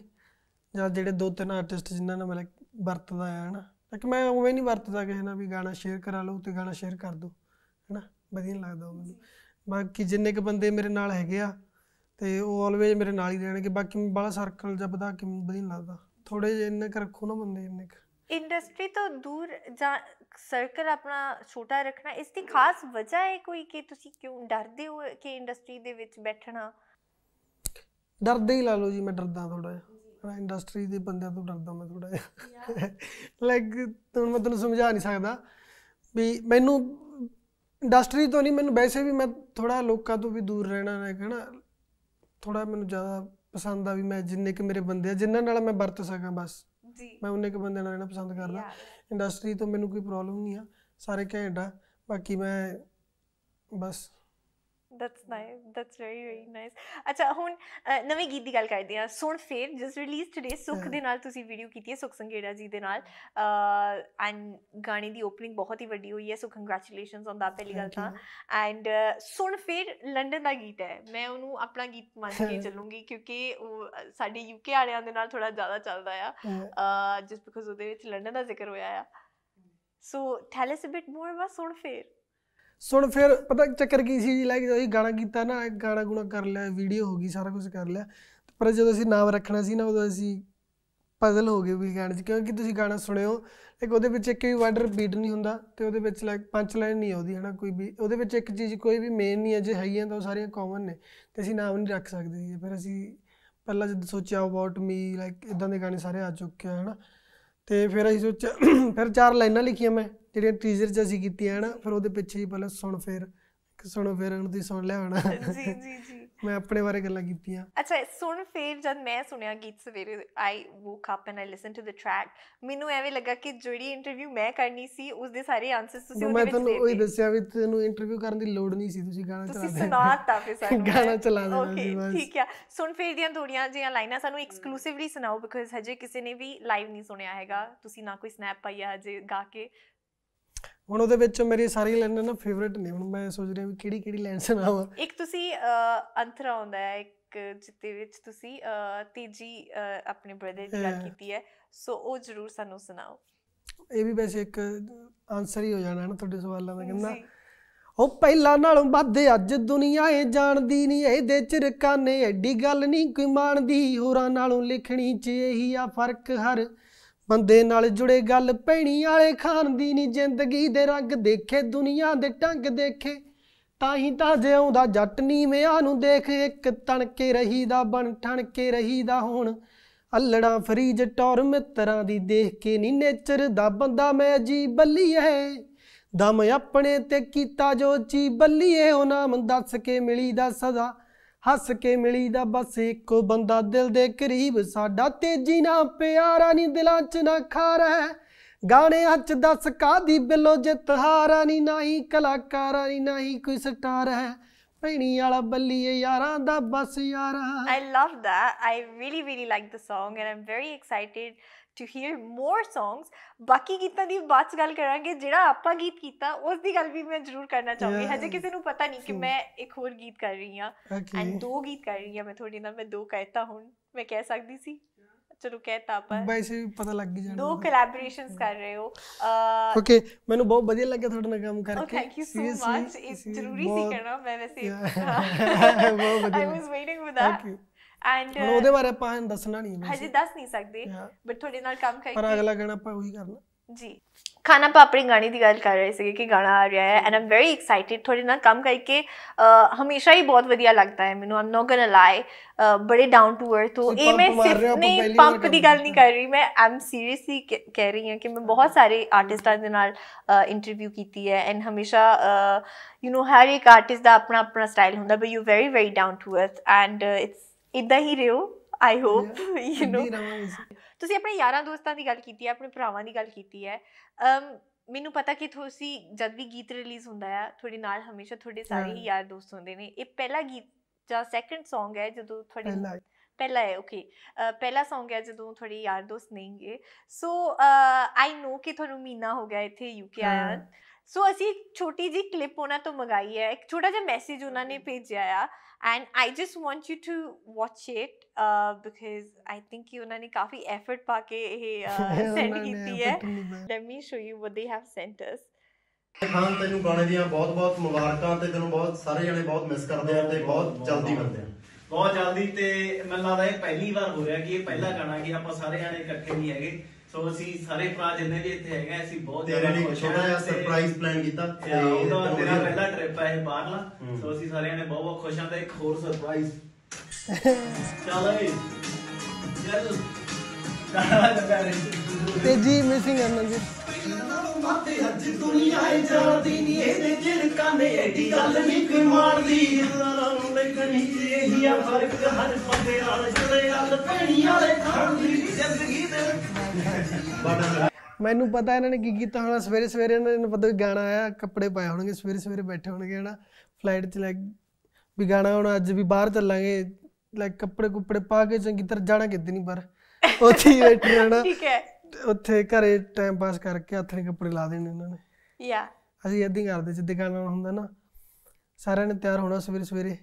Speaker 2: ਜਾਂ ਜਿਹੜੇ ਦੋ ਤਿੰਨ ਆਰਟਿਸਟ ਜਿਨ੍ਹਾਂ ਨਾਲ ਮੈਂ, like ਵਰਤਦਾ ਆ ਹਨਾ? ਲਾਈਕ ਮੈਂ ਉਵੇਂ ਨਹੀਂ ਵਰਤਦਾ ਕਿਸੇ ਨਾਲ ਵੀ ਗਾਣਾ ਸ਼ੇਅਰ ਕਰਾ ਲਓ ਤੇ ਗਾਣਾ ਸ਼ੇਅਰ ਕਰ ਦਿਓ ਹਨਾ? ਵਧੀਆ ਲੱਗਦਾ ਉਹ ਮੈਨੂੰ। ਬਾਕੀ ਜਿੰਨੇ ਕ ਬੰਦੇ ਮੇਰੇ ਨਾਲ ਹੈਗੇ ਆ ਤੇ ਉਹ ਆਲਵੇਜ਼ ਮੇਰੇ ਨਾਲ ਹੀ ਰਹਿਣਗੇ ਬਾਕੀ ਮੈਂ ਬਾਹਲਾ ਸਰਕਲ ਜਾਂ ਵਧਾ ਕੇ ਵਧੀਆ ਲੱਗਦਾ। ਥੋੜੇ ਜਿਹੇ ਇੰਨੇ ਕੁ ਰੱਖੋ ਨਾ ਬੰਦੇ ਇੰਨੇ ਕੁ।
Speaker 1: ਇੰਡਸਟਰੀ ਤੋਂ ਦੂਰ ਜਾਂ ਸਰਕਲ ਆਪਣਾ ਛੋਟਾ ਰੱਖਣਾ ਇਸ ਦੀ ਖਾਸ ਵਜ੍ਹਾ ਹੈ ਕੋਈ ਕਿ ਤੁਸੀਂ ਕਿਉਂ ਡਰਦੇ ਹੋ ਕਿ ਇੰਡਸਟਰੀ ਦੇ ਵਿੱਚ ਬੈਠਣਾ?
Speaker 2: ਡਰਦੇ ਹੀ ਲਾ ਲਓ ਜੀ ਮੈਂ ਡਰਦਾ ਥੋੜਾ ਜਿਹਾ। ਇੰਡਸਟਰੀ ਦੇ ਬੰਦਿਆਂ ਤੋਂ ਡਰਦਾ ਮੈਂ ਥੋੜਾ ਜਿਹਾ। ਲਾਈਕ ਹੁਣ ਮੈਂ ਤੁਹਾਨੂੰ ਸਮਝਾ ਨਹੀਂ ਸਕਦਾ ਵੀ ਮੈਨੂੰ ਇੰਡਸਟਰੀ ਤੋਂ ਨਹੀਂ ਮੈਨੂੰ ਵੈਸੇ ਵੀ ਮੈਂ ਥੋੜਾ ਲੋਕਾਂ ਤੋਂ ਵੀ ਦੂਰ ਰਹਿਣਾ ਹੈ ਹਨਾ ਥੋੜਾ ਮੈਨੂੰ ਜ਼ਿਆਦਾ ਪਸੰਦ ਆ ਵੀ ਮੈਂ ਜਿੰਨੇ ਕਿ ਮੇਰੇ ਬੰਦੇ ਆ ਜਿਨ੍ਹਾਂ ਨਾਲ ਮੈਂ ਵਰਤ ਸਕਾਂ ਬਸ।
Speaker 1: ਜੀ।
Speaker 2: ਮੈਂ ਉਹਨੇ ਕੁ ਬੰਦਿਆਂ ਨਾਲ ਰਹਿਣਾ ਪਸੰਦ ਕਰਦਾ। ਇੰਡਸਟਰੀ ਤੋਂ ਮੈਨੂੰ ਕੋਈ ਪ੍ਰੋਬਲਮ ਨਹੀਂ ਆ ਸਾਰੇ ਘੈਂਟ ਆ ਬਾਕੀ ਮੈਂ ਬਸ
Speaker 1: that's nice that's very very nice ਅੱਛਾ ਹੁਣ ਨਵੇਂ ਗੀਤ ਦੀ ਗੱਲ ਕਰਦੇ ਹਾਂ। ਸੁਣ ਫੇਰ ਜਸ ਰਿਲੀਜ਼ ਟੁਡੇ ਸੁਖ। ਦੇ ਨਾਲ ਤੁਸੀਂ ਵੀਡੀਓ ਕੀਤੀ ਹੈ ਸੁਖ ਸੰਗੇੜਾ ਜੀ ਦੇ ਨਾਲ। ਐਂਡ ਗਾਣੇ ਦੀ ਓਪਨਿੰਗ ਬਹੁਤ ਹੀ ਵੱਡੀ ਹੋਈ ਹੈ ਸੋ ਕੰਗ੍ਰੈਚੁਲੇਸ਼ਨਸ ਔਨ ਦਾ ਪਹਿਲੀ ਗੱਲ. ਤਾਂ। ਐਂਡ ਸੁਣ ਫੇਰ ਲੰਡਨ ਦਾ ਗੀਤ ਹੈ। ਮੈਂ ਉਹਨੂੰ ਆਪਣਾ ਗੀਤ ਮੰਨ ਕੇ ਚੱਲੂੰਗੀ ਕਿਉਂਕਿ ਉਹ ਸਾਡੇ ਯੂਕੇ ਵਾਲਿਆਂ ਦੇ ਨਾਲ ਥੋੜਾ ਜ਼ਿਆਦਾ ਚੱਲਦਾ ਆ। ਜਸਟ ਬਿਕਾਜ਼ ਉਹਦੇ ਵਿੱਚ ਲੰਡਨ ਦਾ ਜ਼ਿਕਰ ਹੋਇਆ ਆ। ਸੋ ਟੈਲ ਅਸ ਅ ਬਿਟ ਮੋਰ ਅਬਾਊਟ ਸੁਣ ਫੇਰ।
Speaker 2: ਸੁਣ ਫਿਰ, ਪਤਾ ਚੱਕਰ ਕੀ ਸੀ ਲਾਈਕ ਜਦੋਂ ਅਸੀਂ ਗਾਣਾ ਕੀਤਾ ਨਾ ਗਾਣਾ ਗੁਣਾ ਕਰ ਲਿਆ ਵੀਡੀਓ ਹੋ ਗਈ, ਸਾਰਾ ਕੁਝ ਕਰ ਲਿਆ। ਪਰ ਜਦੋਂ ਅਸੀਂ ਨਾਮ ਰੱਖਣਾ ਸੀ ਨਾ, ਉਦੋਂ ਅਸੀਂ ਪਜ਼ਲ ਹੋ ਗਏ ਵੀ ਗਾਣੇ 'ਚ, ਕਿਉਂਕਿ ਤੁਸੀਂ ਗਾਣਾ ਸੁਣਿਓ, ਇੱਕ ਉਹਦੇ ਵਿੱਚ ਇੱਕ ਵੀ ਵਰਡ ਰਿਪੀਟ ਨਹੀਂ ਹੁੰਦਾ ਤੇ ਉਹਦੇ ਵਿੱਚ ਲਾਈਕ ਪੰਜ ਲਾਈਨ ਨਹੀਂ ਆਉਂਦੀ ਹਨਾ, ਕੋਈ ਵੀ। ਉਹਦੇ ਵਿੱਚ ਇੱਕ ਚੀਜ਼ ਕੋਈ ਵੀ ਮੇਨ ਨਹੀਂ ਹੈ, ਜੇ ਹੈਗੀਆਂ ਤਾਂ ਉਹ ਸਾਰੀਆਂ ਕਾਮਨ ਨੇ ਤੇ ਅਸੀਂ ਨਾਮ ਨਹੀਂ ਰੱਖ ਸਕਦੇ ਸੀ ਫਿਰ ਅਸੀਂ ਪਹਿਲਾਂ ਜਦ ਸੋਚਿਆ ਅਬਾਊਟ ਮੀ ਲਾਈਕ ਇਦਾਂ ਦੇ ਗਾਣੇ ਸਾਰੇ ਆ ਚੁੱਕੇ ਆ, ਹਨਾ। ਤੇ ਫਿਰ ਅਸੀਂ ਸੋਚਿਆ, ਫਿਰ ਚਾਰ ਲਾਈਨਾਂ ਲਿਖੀਆਂ ਮੈਂ। ਜਿਹੜੀਆਂ ਟੀਜ਼ਰ 'ਚ ਅਸੀਂ ਕੀਤੀਆਂ ਹਨਾ ਫਿਰ ਉਹਦੇ ਪਿੱਛੇ ਹੀ ਪਹਿਲਾਂ ਸੁਣ ਫਿਰ ਸੁਣੋ ਫਿਰ ਹੁਣ ਤੁਸੀਂ ਸੁਣ ਲਿਆ ਹੋਣਾ।
Speaker 1: ਜੀ ਜੀ ਜੀ
Speaker 2: ਮੈਂ ਆਪਣੇ ਬਾਰੇ ਗੱਲਾਂ ਕੀਤੀਆਂ।
Speaker 1: ਅੱਛਾ ਸੁਣ ਫੇਰ ਜਦ ਮੈਂ ਸੁਣਿਆ ਗੀਤ ਸਵੇਰੇ I woke up and I listen to the track ਮੈਨੂੰ ਐਵੇਂ ਲੱਗਾ ਕਿ ਜਿਹੜੀ ਇੰਟਰਵਿਊ ਮੈਂ ਕਰਨੀ ਸੀ ਉਸ ਦੇ ਸਾਰੇ ਆਨਸਰਸ ਤੁਸੀਂ
Speaker 2: ਮੈਂ
Speaker 1: ਉਹਦੇ ਵਿੱਚ
Speaker 2: ਤੁਹਾਨੂੰ ਉਹੀ
Speaker 1: ਦੇ ਦਿੱਤੇ।
Speaker 2: ਦੱਸਿਆ ਵੀ ਤੈਨੂੰ ਇੰਟਰਵਿਊ ਕਰਨ ਦੀ ਲੋੜ ਨਹੀਂ ਸੀ ਤੁਸੀਂ ਗਾਣਾ ਚਲਾ
Speaker 1: ਤੁਸੀਂ
Speaker 2: ਦੇਣਾ
Speaker 1: ਸੁਣਾਤਾ ਫਿਰ ਸਾਨੂੰ।
Speaker 2: ਗਾਣਾ ਚਲਾ ਦੇਣਾ
Speaker 1: ਓਕੇ ਠੀਕ ਆ। ਸੁਣ ਫੇਰ ਦੀਆਂ ਥੋੜੀਆਂ ਜਿਹੀਆਂ ਲਾਈਨਾਂ ਸਾਨੂੰ ਐਕਸਕਲੂਸਿਵਲੀ ਸੁਣਾਓ ਬਿਕਾਜ਼ ਹਜੇ ਕਿਸੇ ਨੇ ਵੀ ਲਾਈਵ ਨਹੀਂ ਸੁਣਿਆ ਹੈਗਾ। ਤੁਸੀਂ ਨਾ ਕੋਈ ਸਨੈਪ ਪਾਈਆ ਹਜੇ ਗਾ ਕੇ।
Speaker 2: ਹੁਣ ਉਹਦੇ ਵਿੱਚ ਮੇਰੀ ਸਾਰੀ ਲਾਈਨਾਂ ਨਾ ਫੇਵਰੇਟ ਨੇ। ਹੁਣ ਮੈਂ ਸੋਚ ਰਿਹਾ ਵੀ ਕਿਹੜੀ ਕਿਹੜੀ ਲਾਈਨ ਸੁਣਾਵਾਂ।
Speaker 1: ਇੱਕ ਤੁਸੀਂ ਅੰਤਰਾ ਆਉਂਦਾ ਹੈ ਇੱਕ ਜਿੱਤੇ ਵਿੱਚ ਤੁਸੀਂ ਤੀਜੀ ਆਪਣੇ ਬ੍ਰਦਰ ਦੀ ਗੱਲ। ਕੀਤੀ ਹੈ। ਸੋ ਉਹ ਜ਼ਰੂਰ ਸਾਨੂੰ ਸੁਣਾਓ।
Speaker 2: ਇਹ ਵੀ ਵੈਸੇ ਇੱਕ ਆਨਸਰ ਹੀ ਹੋ ਜਾਣਾ ਹੈ ਨਾ ਤੁਹਾਡੇ ਸਵਾਲਾਂ ਦਾ ਕਹਿੰਦਾ। ਉਹ ਪਹਿਲਾਂ ਨਾਲੋਂ ਵੱਧ ਅੱਜ ਦੁਨੀਆ ਏ ਜਾਣਦੀ ਨਹੀਂ ਇਹਦੇ ਚ ਰਕਾਨੇ ਐਡੀ ਗੱਲ ਨਹੀਂ ਕੋਈ ਮਾਣਦੀ। ਹੋਰਾਂ ਨਾਲੋਂ ਲਿਖਣੀ ਚ ਇਹੀ ਆ ਫ਼ਰਕ ਹਰ। ਬੰਦੇ ਨਾਲ ਜੁੜੇ ਗੱਲ ਪੈਣੀ ਵਾਲੇ ਖਾਨ ਦੀ ਨਹੀਂ ਜ਼ਿੰਦਗੀ ਦੇ ਰੰਗ ਦੇਖੇ, ਦੁਨੀਆ ਦੇ ਢੰਗ ਦੇਖੇ। ਤਾਂ ਹੀ ਤਾਂ ਜਿਉਂਦਾ ਜੱਟ ਨੀਵਿਆਂ ਨੂੰ ਦੇਖ, ਇੱਕ ਤਣ ਕੇ ਰਹੀਦਾ ਬਣ ਠਣ ਕੇ ਰਹੀਦਾ ਹੁਣ। ਅਲੜਾ ਫਰੀਜ ਟੌਰ ਮਿੱਤਰਾਂ ਦੀ ਦੇਖ ਕੇ ਨਹੀਂ ਨੇਚਰ ਦਾ ਬੰਦਾ ਮੈਂ ਜੀ ਬੱਲੀ ਹੈ ਦਮ ਆਪਣੇ ਤੇ ਕੀਤਾ ਜੋ ਚੀ ਬੱਲੀਏ, ਉਹ ਨਾਮ ਦੱਸ ਕੇ ਮਿਲੀ ਦਾ ਸਦਾ। ਹੱਸ ਕੇ ਮਿਲੀ ਦਾ ਬਸ ਇੱਕੋ ਬੰਦਾ ਦਿਲ ਦੇ ਕਰੀਬ ਸਾਡਾ ਤੇਜੀ ਨਾ ਪਿਆਰਾ ਨਹੀਂ ਦਿਲਾਂ 'ਚ ਨਾ ਖਾਰਾ ਹੈ। ਗਾਣੇ ਹੱਥ ਦੱਸ ਕਾਦੀ ਬਿੱਲੋ ਜਿੱਤ ਹਾਰਾ ਨਹੀਂ ਨਹੀਂ ਕਲਾਕਾਰਾ ਨਹੀਂ ਨਹੀਂ ਕੋਈ ਸਟਾਰ ਹੈ। ਭੈਣੀ ਵਾਲਾ ਬੱਲੀਏ ਯਾਰਾਂ ਦਾ ਬਸ ਯਾਰਾ।
Speaker 1: I love that. I really, really like the song, and I'm very excited to hear more songs. ਬਾਕੀ ਗੀਤਾਂ ਦੀ ਬਾਅਦ ਚ ਗੱਲ ਕਰਾਂਗੇ ਜਿਹੜਾ ਆਪਾਂ ਗੀਤ ਕੀਤਾ ਉਸ ਦੀ ਗੱਲ ਵੀ ਮੈਂ ਜ਼ਰੂਰ ਕਰਨਾ ਚਾਹੂੰਗੀ. ਹਜੇ ਕਿਸੇ ਨੂੰ ਪਤਾ ਨਹੀਂ ਕਿ. ਮੈਂ ਇੱਕ ਹੋਰ ਗੀਤ ਕਰ ਰਹੀ ਹਾਂ ਐਂਡ ਦੋ ਗੀਤ ਕਰ ਰਹੀ ਹਾਂ ਮੈਂ ਤੁਹਾਡੇ ਨਾਲ ਮੈਂ ਦੋ ਕਹਿਤਾ ਹੁਣ ਮੈਂ ਕਹਿ ਸਕਦੀ ਸੀ ਚਲੋ ਕਹਿਤਾ ਆਪਾਂ
Speaker 2: ਵੈਸੇ ਪਤਾ ਲੱਗ ਹੀ ਜਾਣਾ
Speaker 1: ਦੋ ਕੋਲੈਬੋਰੇਸ਼ਨਸ ਕਰ ਰਹੇ ਹੋ
Speaker 2: ਓਕੇ ਮੈਨੂੰ ਬਹੁਤ ਵਧੀਆ ਲੱਗਿਆ ਤੁਹਾਡੇ ਨਾਲ ਕੰਮ ਕਰਕੇ
Speaker 1: you so
Speaker 2: Seriously,
Speaker 1: much. ਇਹ ਜ਼ਰੂਰੀ ਸੀ ਕਰਨਾ ਮੈਂ ਵੈਸੇ.
Speaker 2: ਬਹੁਤ ਵਧੀਆ
Speaker 1: I was waiting for that. And
Speaker 2: ਹੁਣ ਉਹਦੇ ਬਾਰੇ ਆਪਾਂ ਦੱਸਣਾ ਨਹੀਂ
Speaker 1: ਹਜੇ ਦੱਸ ਨਹੀਂ ਸਕਦੇ. ਬਟ ਤੁਹਾਡੇ ਨਾਲ ਕੰਮ
Speaker 2: ਪਰ
Speaker 1: ਕਰਕੇ
Speaker 2: ਅਗਲਾ ਗਾਣਾ ਆਪਾਂ ਉਹੀ ਕਰਨਾ।
Speaker 1: ਜੀ। ਖਾਣਾ ਪਾਪੜੀ ਗਾਣੇ ਦੀ ਗੱਲ ਕਰ ਰਹੇ ਸੀਗੇ ਕਿ ਗਾਣਾ ਆ ਰਿਹਾ ਹੈ ਐਂਡ ਆਮ ਵੈਰੀ ਐਕਸਾਈਟਿਡ ਤੁਹਾਡੇ ਨਾਲ ਕੰਮ ਕਰਕੇ। ਹਮੇਸ਼ਾ ਹੀ ਬਹੁਤ ਵਧੀਆ ਲੱਗਦਾ ਹੈ ਮੈਨੂੰ ਆਮ ਨੋਟ ਗੋਣਾ ਲਾਈ ਬੜੇ ਡਾਊਨ ਟੂ ਅਰਥ ਹੋ। ਇਹ ਮੈਂ ਸਿਰਫ ਨਹੀਂ ਪੰਪ ਦੀ ਗੱਲ ਨਹੀਂ ਕਰ ਰਹੀ ਮੈਂ ਆਮ ਸੀਰੀਅਸਲੀ ਕਹਿ ਰਹੀ ਹਾਂ ਕਿ ਮੈਂ ਬਹੁਤ ਸਾਰੇ ਆਰਟਿਸਟਾਂ ਦੇ ਨਾਲ ਇੰਟਰਵਿਊ ਕੀਤੀ ਹੈ ਐਂਡ ਹਮੇਸ਼ਾ ਯੂ نو ਹਰ ਇੱਕ ਆਰਟਿਸਟ ਦਾ ਆਪਣਾ ਆਪਣਾ ਸਟਾਈਲ ਹੁੰਦਾ but you very very down to earth and it's ਇਦਾਂ ਹੀ ਰਹੋ ਆਈ ਹੋਪ ਯੂ نو। ਤੁਸੀਂ ਆਪਣੇ ਯਾਰਾਂ ਦੋਸਤਾਂ ਦੀ ਗੱਲ ਕੀਤੀ ਹੈ ਆਪਣੇ ਭਰਾਵਾਂ ਦੀ ਗੱਲ ਕੀਤੀ ਹੈ। ਮੈਨੂੰ ਪਤਾ ਕਿ ਤੁਸੀਂ ਜਦ ਵੀ ਗੀਤ ਰਿਲੀਜ਼ ਹੁੰਦਾ ਹੈ ਤੁਹਾਡੇ ਨਾਲ ਹਮੇਸ਼ਾ ਤੁਹਾਡੇ ਸਾਰੇ ਹੀ। ਯਾਰ ਦੋਸਤ ਹੁੰਦੇ ਨੇ। ਇਹ ਪਹਿਲਾ ਗੀਤ ਜਾਂ ਸੈਕੰਡ Song ਹੈ ਜਦੋਂ ਤੁਹਾਡੇ
Speaker 2: ਪਹਿਲਾ
Speaker 1: ਹੈ। ਓਕੇ ਪਹਿਲਾ Song ਹੈ ਜਦੋਂ ਤੁਹਾਡੇ ਯਾਰ ਦੋਸਤ ਨਹੀਂਗੇ ਸੋ ਆਈ ਨੋ ਕਿ ਤੁਹਾਨੂੰ ਮਹੀਨਾ ਹੋ ਗਿਆ ਇੱਥੇ ਯੂਕੇ ਆਇਆ। ਸੋ ਅਸੀਂ ਛੋਟੀ ਜੀ ਕਲਿੱਪ ਉਹਨਾਂ ਤੋਂ ਮੰਗਾਈ ਹੈ। ਇੱਕ ਛੋਟਾ ਜਿਹਾ ਮੈਸੇਜ ਉਹਨਾਂ ਨੇ ਭੇਜਿਆ ਆ। And I just want you to watch it because I think ਕਿ ਉਹਨਾਂ ਨੇ ਕਾਫੀ ਐਫਰਟ ਪਾ ਕੇ ਇਹ ਸੈਂਡ ਕੀਤੀ ਹੈ। Let me show you what they have sent us.
Speaker 3: Khan ਤੈਨੂੰ ਗਾਣੇ ਦੀਆਂ ਬਹੁਤ ਬਹੁਤ ਮੁਬਾਰਕਾਂ ਤੇ ਤੈਨੂੰ ਬਹੁਤ ਸਾਰੇ ਜਣੇ ਬਹੁਤ ਮਿਸ ਕਰਦੇ ਆ ਤੇ ਬਹੁਤ ਜਲਦੀ ਮਿਲਦੇ ਆ
Speaker 4: ਬਹੁਤ ਜਲਦੀ ਤੇ ਮੈਨੂੰ ਲੱਗਦਾ ਇਹ ਪਹਿਲੀ ਵਾਰ ਹੋ ਰਿਹਾ ਕਿ ਇਹ ਪਹਿਲਾ ਗਾਣਾ ਕਿ ਆਪਾਂ ਸਾਰੇ ਜਾਣੇ ਇਕੱਠੇ ਨਹੀਂ ਹੈਗੇ ਸੋ ਅਸੀਂ ਸਾਰੇ ਭਰਾ ਜਿੰਨੇ ਵੀ ਇੱਥੇ ਹੈਗੇ ਅਸੀਂ ਬਹੁਤ
Speaker 3: ਤੇਰੇ
Speaker 4: ਜ਼ਿਆਦਾ
Speaker 3: ਲਈ
Speaker 4: ਖੁਸ਼
Speaker 3: ਛੋਟਾ ਜਿਹਾ
Speaker 4: ਹਾਂ ਤੇ
Speaker 3: ਸਰਪ੍ਰਾਈਜ਼ ਪਲਾਨ ਕੀਤਾ
Speaker 4: ਤੇ ਉਹਦਾ ਤੇਰਾ ਪਹਿਲਾ ਟ੍ਰਿਪ ਹੈ ਇਹ ਬਾਹਰਲਾ।
Speaker 3: ਹੂੰ।
Speaker 4: ਸੋ ਅਸੀਂ ਸਾਰੇ ਜਾਣੇ ਬਹੁਤ ਬਹੁਤ ਖੁਸ਼ ਹਾਂ ਤੇ ਇੱਕ ਹੋਰ ਸਰਪ੍ਰਾਈਜ਼ ਚੱਲ ਏ ਚੱਲ। ਗਾਣਾ ਲੱਗਾ ਰਹੇ
Speaker 2: ਤੇ ਜੀ ਮਿਸਿੰਗ ਜੀ
Speaker 4: ਮਾਤੇ ਅੱਜ ਦੁਨੀਆ ਏ ਜਾਣਦੀ ਨਹੀਂ ਇਹਦੇ ਜਿਰਕਾਂ ਨੇ ਐਡੀ ਗੱਲ ਨਹੀਂ ਕੋਈ ਮਾਰਦੀ ਇਹਨਾਂ ਨੂੰ ਲੱਗਣੀ ਇਹੀ ਆ ਫ਼ਰਕ ਹਰ ਬੰਦੇ ਨਾਲ ਜੁੜੇ ਗੱਲ ਪੈਣੀ ਵਾਲੇ ਖਾਣ ਦੀ ਜ਼ਿੰਦਗੀ ਦੇ
Speaker 2: ਮੈਨੂੰ ਪਤਾ ਇਹਨਾਂ ਨੇ ਕੀ ਕੀਤਾ ਹੋਣਾ ਸਵੇਰੇ ਸਵੇਰੇ ਇਹਨਾਂ ਨੂੰ ਪਤਾ ਗਾਣਾ ਆਇਆ ਕੱਪੜੇ ਪਾਏ ਹੋਣਗੇ ਸਵੇਰੇ ਸਵੇਰੇ ਬੈਠੇ ਹੋਣਗੇ ਹਨਾ ਫਲਾਈਟ 'ਚ ਲਾਈਕ ਵੀ ਗਾਣਾ ਹੁਣ ਅੱਜ ਵੀ ਬਾਹਰ ਚੱਲਾਂਗੇ ਲਾਈਕ ਕੱਪੜੇ ਕੁੱਪੜੇ ਪਾ ਕੇ ਚੰਗੀ ਤਰ੍ਹਾਂ ਜਾਣਾ ਕਿਤੇ ਨਹੀਂ ਪਰ ਉੱਥੇ ਹੀ ਬੈਠੇ ਰਹਿਣਾ।
Speaker 1: ਠੀਕ ਹੈ।
Speaker 2: ਉੱਥੇ ਘਰੇ ਟਾਈਮ ਪਾਸ ਕਰਕੇ ਹੱਥ ਨੇ ਕੱਪੜੇ ਲਾ ਦੇਣੇ ਇਹਨਾਂ ਨੇ।
Speaker 1: ਯਾ।
Speaker 2: ਅਸੀਂ ਹੀ ਕਰਦੇ ਜਿੱਦੇ ਗਾਣਾ ਹੁੰਦਾ ਨਾ ਸਾਰਿਆਂ ਨੇ ਤਿਆਰ ਹੋਣਾ ਸਵੇਰੇ ਸਵੇਰੇ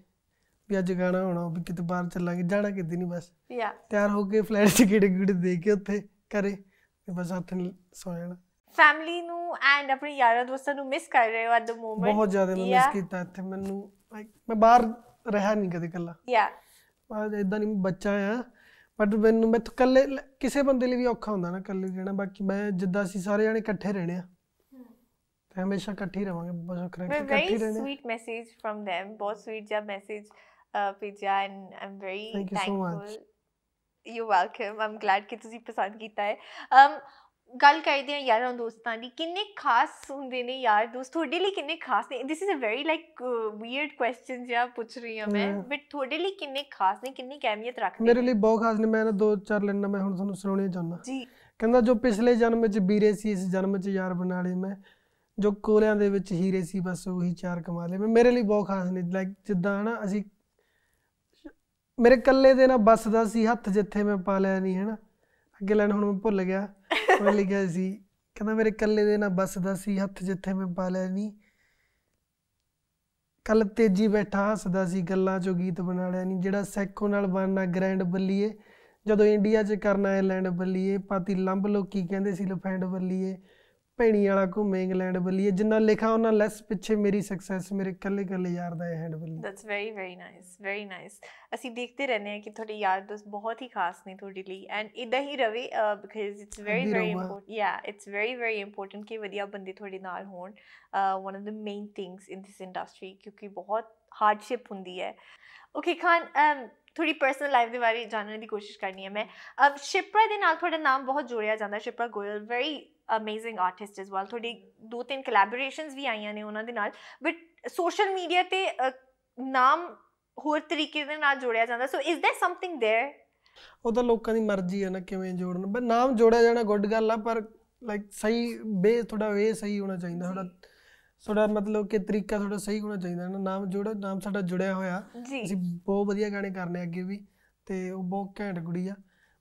Speaker 2: ਵੀ ਅੱਜ ਗਾਣਾ ਹੋਣਾ ਵੀ ਕਿਤੇ ਬਾਹਰ ਚੱਲਾਂਗੇ ਜਾਣਾ ਕਿਤੇ ਨਹੀਂ ਬਸ।
Speaker 1: ਯਾ।
Speaker 2: ਤਿਆਰ ਹੋ ਕੇ ਫਲਾਈਟ 'ਚ ਗੇੜੇ ਗੇੜੇ ਦੇ ਕੇ ਉੱਥੇ ਤੇ ਬਸ ਹੱਥ ਨੇ ਸੌ ਜਾਣਾ।
Speaker 1: ਫੈਮਿਲੀ ਨੂੰ ਐਂਡ ਆਪਣੇ ਯਾਰਾਂ ਦੋਸਤਾਂ ਨੂੰ ਮਿਸ ਕਰ ਰਹੇ ਹੋ ਐਟ ਦ ਮੋਮੈਂਟ
Speaker 2: ਬਹੁਤ ਜ਼ਿਆਦਾ ਮੈਂ ਮਿਸ ਕੀਤਾ ਇੱਥੇ ਮੈਨੂੰ ਮੈਂ ਬਾਹਰ ਰਿਹਾ ਨਹੀਂ ਕਦੇ ਇਕੱਲਾ।
Speaker 1: ਯਾ
Speaker 2: ਬਾਹਰ ਇਦਾਂ ਨਹੀਂ ਬੱਚਾ ਆ ਬਟ ਮੈਨੂੰ ਮੈਂ ਇਕੱਲੇ ਕਿਸੇ ਬੰਦੇ ਲਈ ਵੀ ਔਖਾ ਹੁੰਦਾ ਨਾ ਇਕੱਲੇ ਰਹਿਣਾ ਬਾਕੀ ਮੈਂ ਜਿੱਦਾਂ ਅਸੀਂ ਸਾਰੇ ਜਣੇ ਇਕੱਠੇ ਰਹਿਣੇ ਆ। ਤੇ ਹਮੇਸ਼ਾ ਇਕੱਠੇ ਰਵਾਂਗੇ ਬਸ ਵੱਖਰੇ
Speaker 1: ਮੈਂ
Speaker 2: ਇਕੱਠੇ ਰਹਿਣੇ।
Speaker 1: ਸਵੀਟ ਮੈਸੇਜ ਫਰਮ them ਬਹੁਤ ਸਵੀਟ ਜਿਹਾ ਮੈਸੇਜ ਭੇਜਿਆ and I'm very.
Speaker 2: Thankful you
Speaker 1: welcome I'm glad ਕਿ ਤੁਸੀਂ ਪਸੰਦ ਕੀਤਾ ਹੈ। um ਗੱਲ ਕਰਦੇ ਹਾਂ ਯਾਰਾਂ ਦੋਸਤਾਂ ਦੀ। ਕਿੰਨੇ ਖਾਸ ਹੁੰਦੇ ਨੇ ਯਾਰ ਦੋਸਤ? ਤੁਹਾਡੇ ਲਈ ਕਿੰਨੇ ਖਾਸ ਨੇ? This is a very like weird question ਜਿਹਾ ਪੁੱਛ ਰਹੀ ਹਾਂ ਮੈਂ. ਬਟ ਤੁਹਾਡੇ ਲਈ ਕਿੰਨੇ ਖਾਸ ਨੇ? ਕਿੰਨੀ ਕੁ ਅਹਿਮੀਅਤ ਰੱਖਦੇ
Speaker 2: ਮੇਰੇ ਲਈ ਬਹੁਤ ਖਾਸ ਨੇ। ਮੈਂ ਨਾ ਦੋ ਚਾਰ ਲਾਈਨਾਂ ਮੈਂ ਹੁਣ ਤੁਹਾਨੂੰ ਸੁਣਾਉਣੀਆਂ ਚਾਹੁੰਦਾ।
Speaker 1: ਜੀ।
Speaker 2: ਕਹਿੰਦਾ ਜੋ ਪਿਛਲੇ ਜਨਮ 'ਚ ਵੀਰੇ ਸੀ ਇਸ ਜਨਮ 'ਚ ਯਾਰ ਬਣਾ ਲਏ ਮੈਂ। ਜੋ ਕੋਲਿਆਂ ਦੇ ਵਿੱਚ ਹੀਰੇ ਸੀ ਬਸ ਉਹੀ ਚਾਰ ਕਮਾ ਲਏ ਮੈਂ। ਮੇਰੇ ਲਈ ਬਹੁਤ ਖਾਸ ਨੇ। ਲਾਈਕ ਜਿੱਦਾਂ ਹਨਾ ਅਸੀਂ ਮੇਰੇ ਕੱਲੇ ਦੇ ਨਾ ਬਸਦਾ ਸੀ, ਹੱਥ ਜਿੱਥੇ ਮੈਂ ਪਾ ਲਿਆ ਨਹੀਂ ਹਨਾ। ਅੱਗੇ ਲੈਣ ਹੁਣ ਮੈਂ ਭੁੱਲ ਗਿਆ। ਮੈਂ ਲਿਖਿਆ ਸੀ, ਕਹਿੰਦਾ ਮੇਰੇ ਕੱਲੇ ਦੇ ਨਾ ਬਸਦਾ ਸੀ, ਹੱਥ ਜਿੱਥੇ ਮੈਂ ਪਾ ਲਿਆ ਨਹੀਂ ਕੱਲ ਤੇਜੀ ਬੈਠਾ ਹੱਸਦਾ ਸੀ, ਗੱਲਾਂ ਚੋਂ ਗੀਤ ਬਣਾ ਲਿਆ ਨਹੀਂ ਜਿਹੜਾ ਸੈਕੋ ਨਾਲ ਬਣਨਾ ਗ੍ਰੈਂਡ ਬੱਲੀਏ, ਜਦੋਂ ਇੰਡੀਆ 'ਚ ਕਰਨਾ ਐਲੈਂਡ ਬੱਲੀਏ ਪਾਤੀ ਲੰਬ ਲੋਕੀ ਕਹਿੰਦੇ ਸੀ, ਲਫੈਂਡ ਬੱਲੀਏ। ਭੈਣੀ ਵਾਲਾ ਘੁੰਮੇ ਇੰਗਲੈਂਡ ਬੱਲੀਏ ਜਿੰਨਾ ਲਿਖਾ ਉਹਨਾਂ ਲੈਸ ਪਿੱਛੇ ਮੇਰੀ ਸਕਸੈਸ ਮੇਰੇ ਕੱਲੇ ਕੱਲੇ ਯਾਰ ਦਾ ਹੈਂਡ ਬੱਲੀ
Speaker 1: that's very very nice very nice ਅਸੀਂ ਦੇਖਦੇ ਰਹਿੰਦੇ ਹਾਂ ਕਿ ਤੁਹਾਡੇ ਯਾਰ ਦੋਸਤ ਬਹੁਤ ਹੀ ਖਾਸ ਨੇ ਤੁਹਾਡੇ ਲਈ ਐਂਡ ਇਦਾਂ ਹੀ ਰਵੇ because
Speaker 2: it's
Speaker 1: very
Speaker 2: very.
Speaker 1: Important yeah it's very very important ਕਿ ਵਧੀਆ ਬੰਦੇ ਤੁਹਾਡੇ ਨਾਲ ਹੋਣ one of the main things in this industry ਕਿਉਂਕਿ ਬਹੁਤ ਹਾਰਡਸ਼ਿਪ ਹੁੰਦੀ ਹੈ। ਓਕੇ ਖਾਨ ਥੋੜੀ ਪਰਸਨਲ ਲਾਈਫ ਦੇ ਬਾਰੇ ਜਾਣਨ ਦੀ ਕੋਸ਼ਿਸ਼ ਕਰਨੀ ਹੈ ਮੈਂ। ਅਬ ਸ਼ਿਪਰਾ ਦੇ ਨਾਲ ਤੁਹਾਡਾ ਨਾਮ ਬਹੁਤ ਜੋੜਿਆ ਜਾਂਦਾ Shipra Goyal very amazing artist as well ਤੁਹਾਡੀ ਦੋ ਤਿੰਨ ਕੋਲੈਬੋਰੇਸ਼ਨਸ ਵੀ ਆਈਆਂ ਨੇ ਉਹਨਾਂ ਦੇ ਨਾਲ ਬਟ ਸੋਸ਼ਲ ਮੀਡੀਆ ਤੇ ਅ, ਨਾਮ ਹੋਰ ਤਰੀਕੇ ਦੇ ਨਾਲ ਜੋੜਿਆ ਜਾਂਦਾ so is there something there
Speaker 2: ਉਹ ਤਾਂ ਲੋਕਾਂ ਦੀ ਮਰਜ਼ੀ ਹੈ ਨਾ ਕਿਵੇਂ ਜੋੜਨ ਪਰ ਨਾਮ ਜੋੜਿਆ ਜਾਣਾ ਗੁੱਡ ਗੱਲ ਆ ਪਰ ਲਾਈਕ ਸਹੀ ਬੇ ਥੋੜਾ ਵੇ ਸਹੀ ਹੋਣਾ ਚਾਹੀਦਾ ਥੋੜਾ ਥੋੜਾ ਮਤਲਬ ਕਿ ਤਰੀਕਾ ਥੋੜਾ ਸਹੀ ਹੋਣਾ ਚਾਹੀਦਾ ਨਾ ਨਾਮ ਜੋੜਾ ਨਾਮ ਸਾਡਾ ਜੁੜਿਆ ਹੋਇਆ
Speaker 1: ਜੀ
Speaker 2: ਅਸੀਂ ਬਹੁਤ ਵਧੀਆ ਗਾਣੇ ਕਰਨੇ ਅੱਗੇ ਵੀ ਤੇ ਉਹ ਬਹੁਤ ਘੈਂਟ ਕੁੜੀ ਆ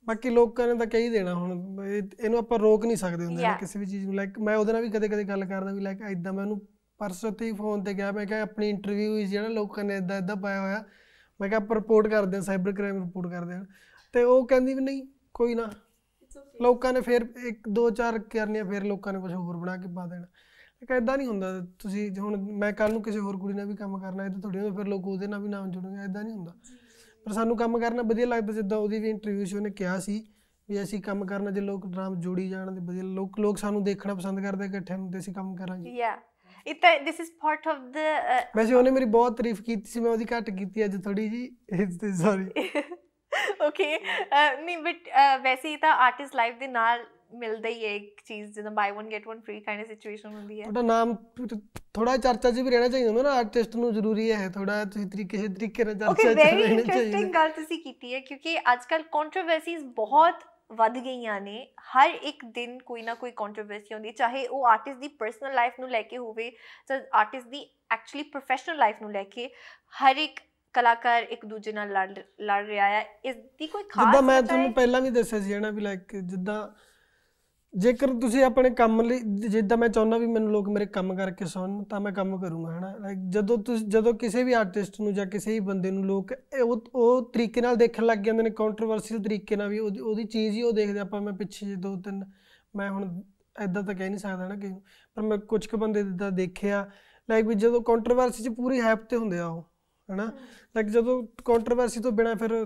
Speaker 2: ਬਾਕੀ ਲੋਕਾਂ ਨੇ ਤਾਂ ਕਹੀ ਦੇਣਾ ਹੁਣ ਇਹ- ਇਹਨੂੰ ਆਪਾਂ ਰੋਕ ਨਹੀਂ ਸਕਦੇ ਹੁੰਦੇ. ਕਿਸੇ ਵੀ ਚੀਜ਼ ਨੂੰ ਲਾਈਕ ਮੈਂ ਉਹਦੇ ਨਾਲ ਵੀ ਕਦੇ ਕਦੇ ਗੱਲ ਕਰਦਾ ਵੀ ਲਾਈਕ ਇਦਾਂ ਮੈਂ ਉਹਨੂੰ ਪਰਸੋਂ ਤੇ ਹੀ ਫੋਨ ਤੇ ਗਿਆ ਮੈਂ ਕਿਹਾ ਆਪਣੀ ਇੰਟਰਵਿਊ ਹੋਈ ਸੀ ਨਾ ਲੋਕਾਂ ਨੇ ਇਦਾਂ ਇਦਾਂ ਪਾਇਆ ਹੋਇਆ ਮੈਂ ਕਿਹਾ ਆਪਾਂ ਰਿਪੋਰਟ ਕਰਦੇ ਹਾਂ ਸਾਈਬਰ ਕ੍ਰਾਈਮ ਰਿਪੋਰਟ ਕਰਦੇ ਹਾਂ। ਤੇ ਉਹ ਕਹਿੰਦੀ ਵੀ ਨਹੀਂ ਕੋਈ ਨਾ। ਲੋਕਾਂ ਨੇ ਫਿਰ ਇੱਕ ਦੋ ਚਾਰ ਕਰਨੀਆਂ ਫਿਰ ਲੋਕਾਂ ਨੇ ਕੁਝ ਹੋਰ ਬਣਾ ਕੇ ਪਾ ਦੇਣਾ। ਇੱਕ ਇਦਾਂ ਨਹੀਂ ਹੁੰਦਾ ਤੁਸੀਂ ਹੁਣ ਮੈਂ ਕੱਲ ਨੂੰ ਕਿਸੇ ਹੋਰ ਕੁੜੀ ਨਾਲ ਵੀ ਕੰਮ ਕਰਨਾ ਹੈ ਤਾਂ ਤੁਹਾਡੇ ਨਾਲ ਫਿਰ ਲੋਕ ਉਹਦੇ ਨਾਲ ਵੀ ਨਾਮ ਜੁੜਨਗੇ ਇਦਾਂ ਨਹੀਂ ਹੁੰਦਾ। ਪਰ ਸਾਨੂੰ ਕੰਮ ਕਰਨਾ ਵਧੀਆ ਲੱਗਦਾ ਜਿੱਦਾਂ ਉਹਦੀ ਵੀ ਇੰਟਰਵਿਊ 'ਚ ਉਹਨੇ ਕਿਹਾ ਸੀ ਵੀ ਅਸੀਂ ਕੰਮ ਕਰਨਾ ਜੇ ਲੋਕ ਨਾਮ ਜੋੜੀ ਜਾਣ ਤੇ ਵਧੀਆ ਲੋਕ ਲੋਕ ਸਾਨੂੰ ਦੇਖਣਾ ਪਸੰਦ ਕਰਦੇ ਇਕੱਠੇ ਤੇ ਅਸੀਂ ਕੰਮ ਕਰਾਂਗੇ।
Speaker 1: Yeah it this is part of the
Speaker 2: ਵੈਸੇ ਉਹਨੇ ਮੇਰੀ ਬਹੁਤ ਤਾਰੀਫ ਕੀਤੀ ਸੀ ਮੈਂ ਉਹਦੀ ਘੱਟ ਕੀਤੀ ਅੱਜ ਥੋੜੀ ਜੀ ਸੌਰੀ
Speaker 1: ਓਕੇ ਨਹੀਂ ਬਟ ਵੈਸੇ ਹੀ ਤਾਂ ਆਰਟਿਸਟ ਲਾਈਫ ਦੇ ਨਾਲ ਮਿਲਦਾ ਹੀ ਹੈ ਇੱਕ ਚੀਜ਼ ਜਿੱਦਾਂ buy 1 get 1 free kind situation ਹੁੰਦੀ ਹੈ।
Speaker 2: ਤੁਹਾਡਾ ਨਾਮ ਥੋੜਾ ਚਰਚਾ 'ਚ ਵੀ ਰਹਿਣਾ ਚਾਹੀਦਾ ਹੁੰਦਾ ਨਾ ਆਰਟਿਸਟ ਨੂੰ ਜ਼ਰੂਰੀ ਹੈ ਥੋੜਾ ਤੁਸੀਂ ਤਰੀਕੇ ਕਿਸੇ ਤਰੀਕੇ ਨਾਲ
Speaker 1: ਓਕੇ
Speaker 2: ਚਰਚਾ 'ਚ
Speaker 1: ਵੈਰੀ
Speaker 2: ਰਹਿਣਾ
Speaker 1: ਇੰਟਰਸਟਿੰਗ
Speaker 2: ਚਾਹੀਦਾ
Speaker 1: ਗੱਲ ਤੁਸੀਂ ਕੀਤੀ ਹੈ ਕਿਉਂਕਿ ਅੱਜਕੱਲ ਕੰਟਰੋਵਰਸੀਜ਼ ਬਹੁਤ ਵੱਧ ਗਈਆਂ ਨੇ। ਹਰ ਇੱਕ ਦਿਨ ਕੋਈ ਨਾ ਕੋਈ ਕੰਟਰੋਵਰਸੀ ਹੁੰਦੀ ਹੈ ਚਾਹੇ ਉਹ ਆਰਟਿਸਟ ਦੀ ਪਰਸਨਲ ਲਾਈਫ ਨੂੰ ਲੈ ਕੇ ਹੋਵੇ ਜਾਂ ਆਰਟਿਸਟ ਦੀ ਐਕਚੁਅਲੀ ਪ੍ਰੋਫੈਸ਼ਨਲ ਲਾਈਫ ਨੂੰ ਲੈ ਕੇ ਹਰ ਇੱਕ ਕਲਾਕਾਰ ਇੱਕ ਦੂਜੇ ਨਾਲ ਲੜ ਰਿਹਾ ਹੈ। ਇਸ ਦੀ ਕੋਈ ਖਾਸ
Speaker 2: ਜਿੱਦਾਂ ਮੈਂ ਤੁਹਾਨੂੰ? ਪਹਿਲਾਂ ਵੀ ਦੱਸਿਆ ਸੀ ਨਾ ਵੀ ਲਾਈਕ ਜਿੱਦਾਂ ਜੇਕਰ ਤੁਸੀਂ ਆਪਣੇ ਕੰਮ ਲਈ ਜਿੱਦਾਂ ਮੈਂ ਚਾਹੁੰਦਾ ਵੀ ਮੈਨੂੰ ਲੋਕ ਮੇਰੇ ਕੰਮ ਕਰਕੇ ਸੁਣਨ ਤਾਂ ਮੈਂ ਕੰਮ ਕਰੂੰਗਾ ਹਨਾ? ਲਾਈਕ ਜਦੋਂ ਤੁਸੀਂ ਜਦੋਂ ਕਿਸੇ ਵੀ ਆਰਟਿਸਟ ਨੂੰ ਜਾਂ ਕਿਸੇ ਵੀ ਬੰਦੇ ਨੂੰ ਲੋਕ ਉਹ ਉਹ ਤਰੀਕੇ ਨਾਲ ਦੇਖਣ ਲੱਗ ਜਾਂਦੇ ਨੇ ਕੰਟਰੋਵਰਸੀਅਲ ਤਰੀਕੇ ਨਾਲ ਵੀ ਉਹਦੀ ਚੀਜ਼ ਹੀ ਉਹ ਦੇਖਦੇ ਆਪਾਂ ਮੈਂ ਪਿੱਛੇ ਜਿਹੇ ਦੋ ਤਿੰਨ ਮੈਂ ਹੁਣ ਐਦਾਂ ਤਾਂ ਕਹਿ ਨਹੀਂ ਸਕਦਾ ਨਾ ਕਿ ਪਰ ਮੈਂ ਕੁਝ ਕੁ ਬੰਦੇ ਦਾ ਦੇਖਿਆ ਲਾਈਕ ਵੀ ਜਦੋਂ ਕੰਟਰੋਵਰਸੀ 'ਚ ਪੂਰੀ ਹਾਈਪ ਤੇ ਹੁੰਦੇ ਆ ਉਹ ਹਨਾ? ਲਾਈਕ ਜਦੋਂ ਕੰਟਰੋਵਰਸੀ ਤੋਂ ਬਿਨਾ ਫਿਰ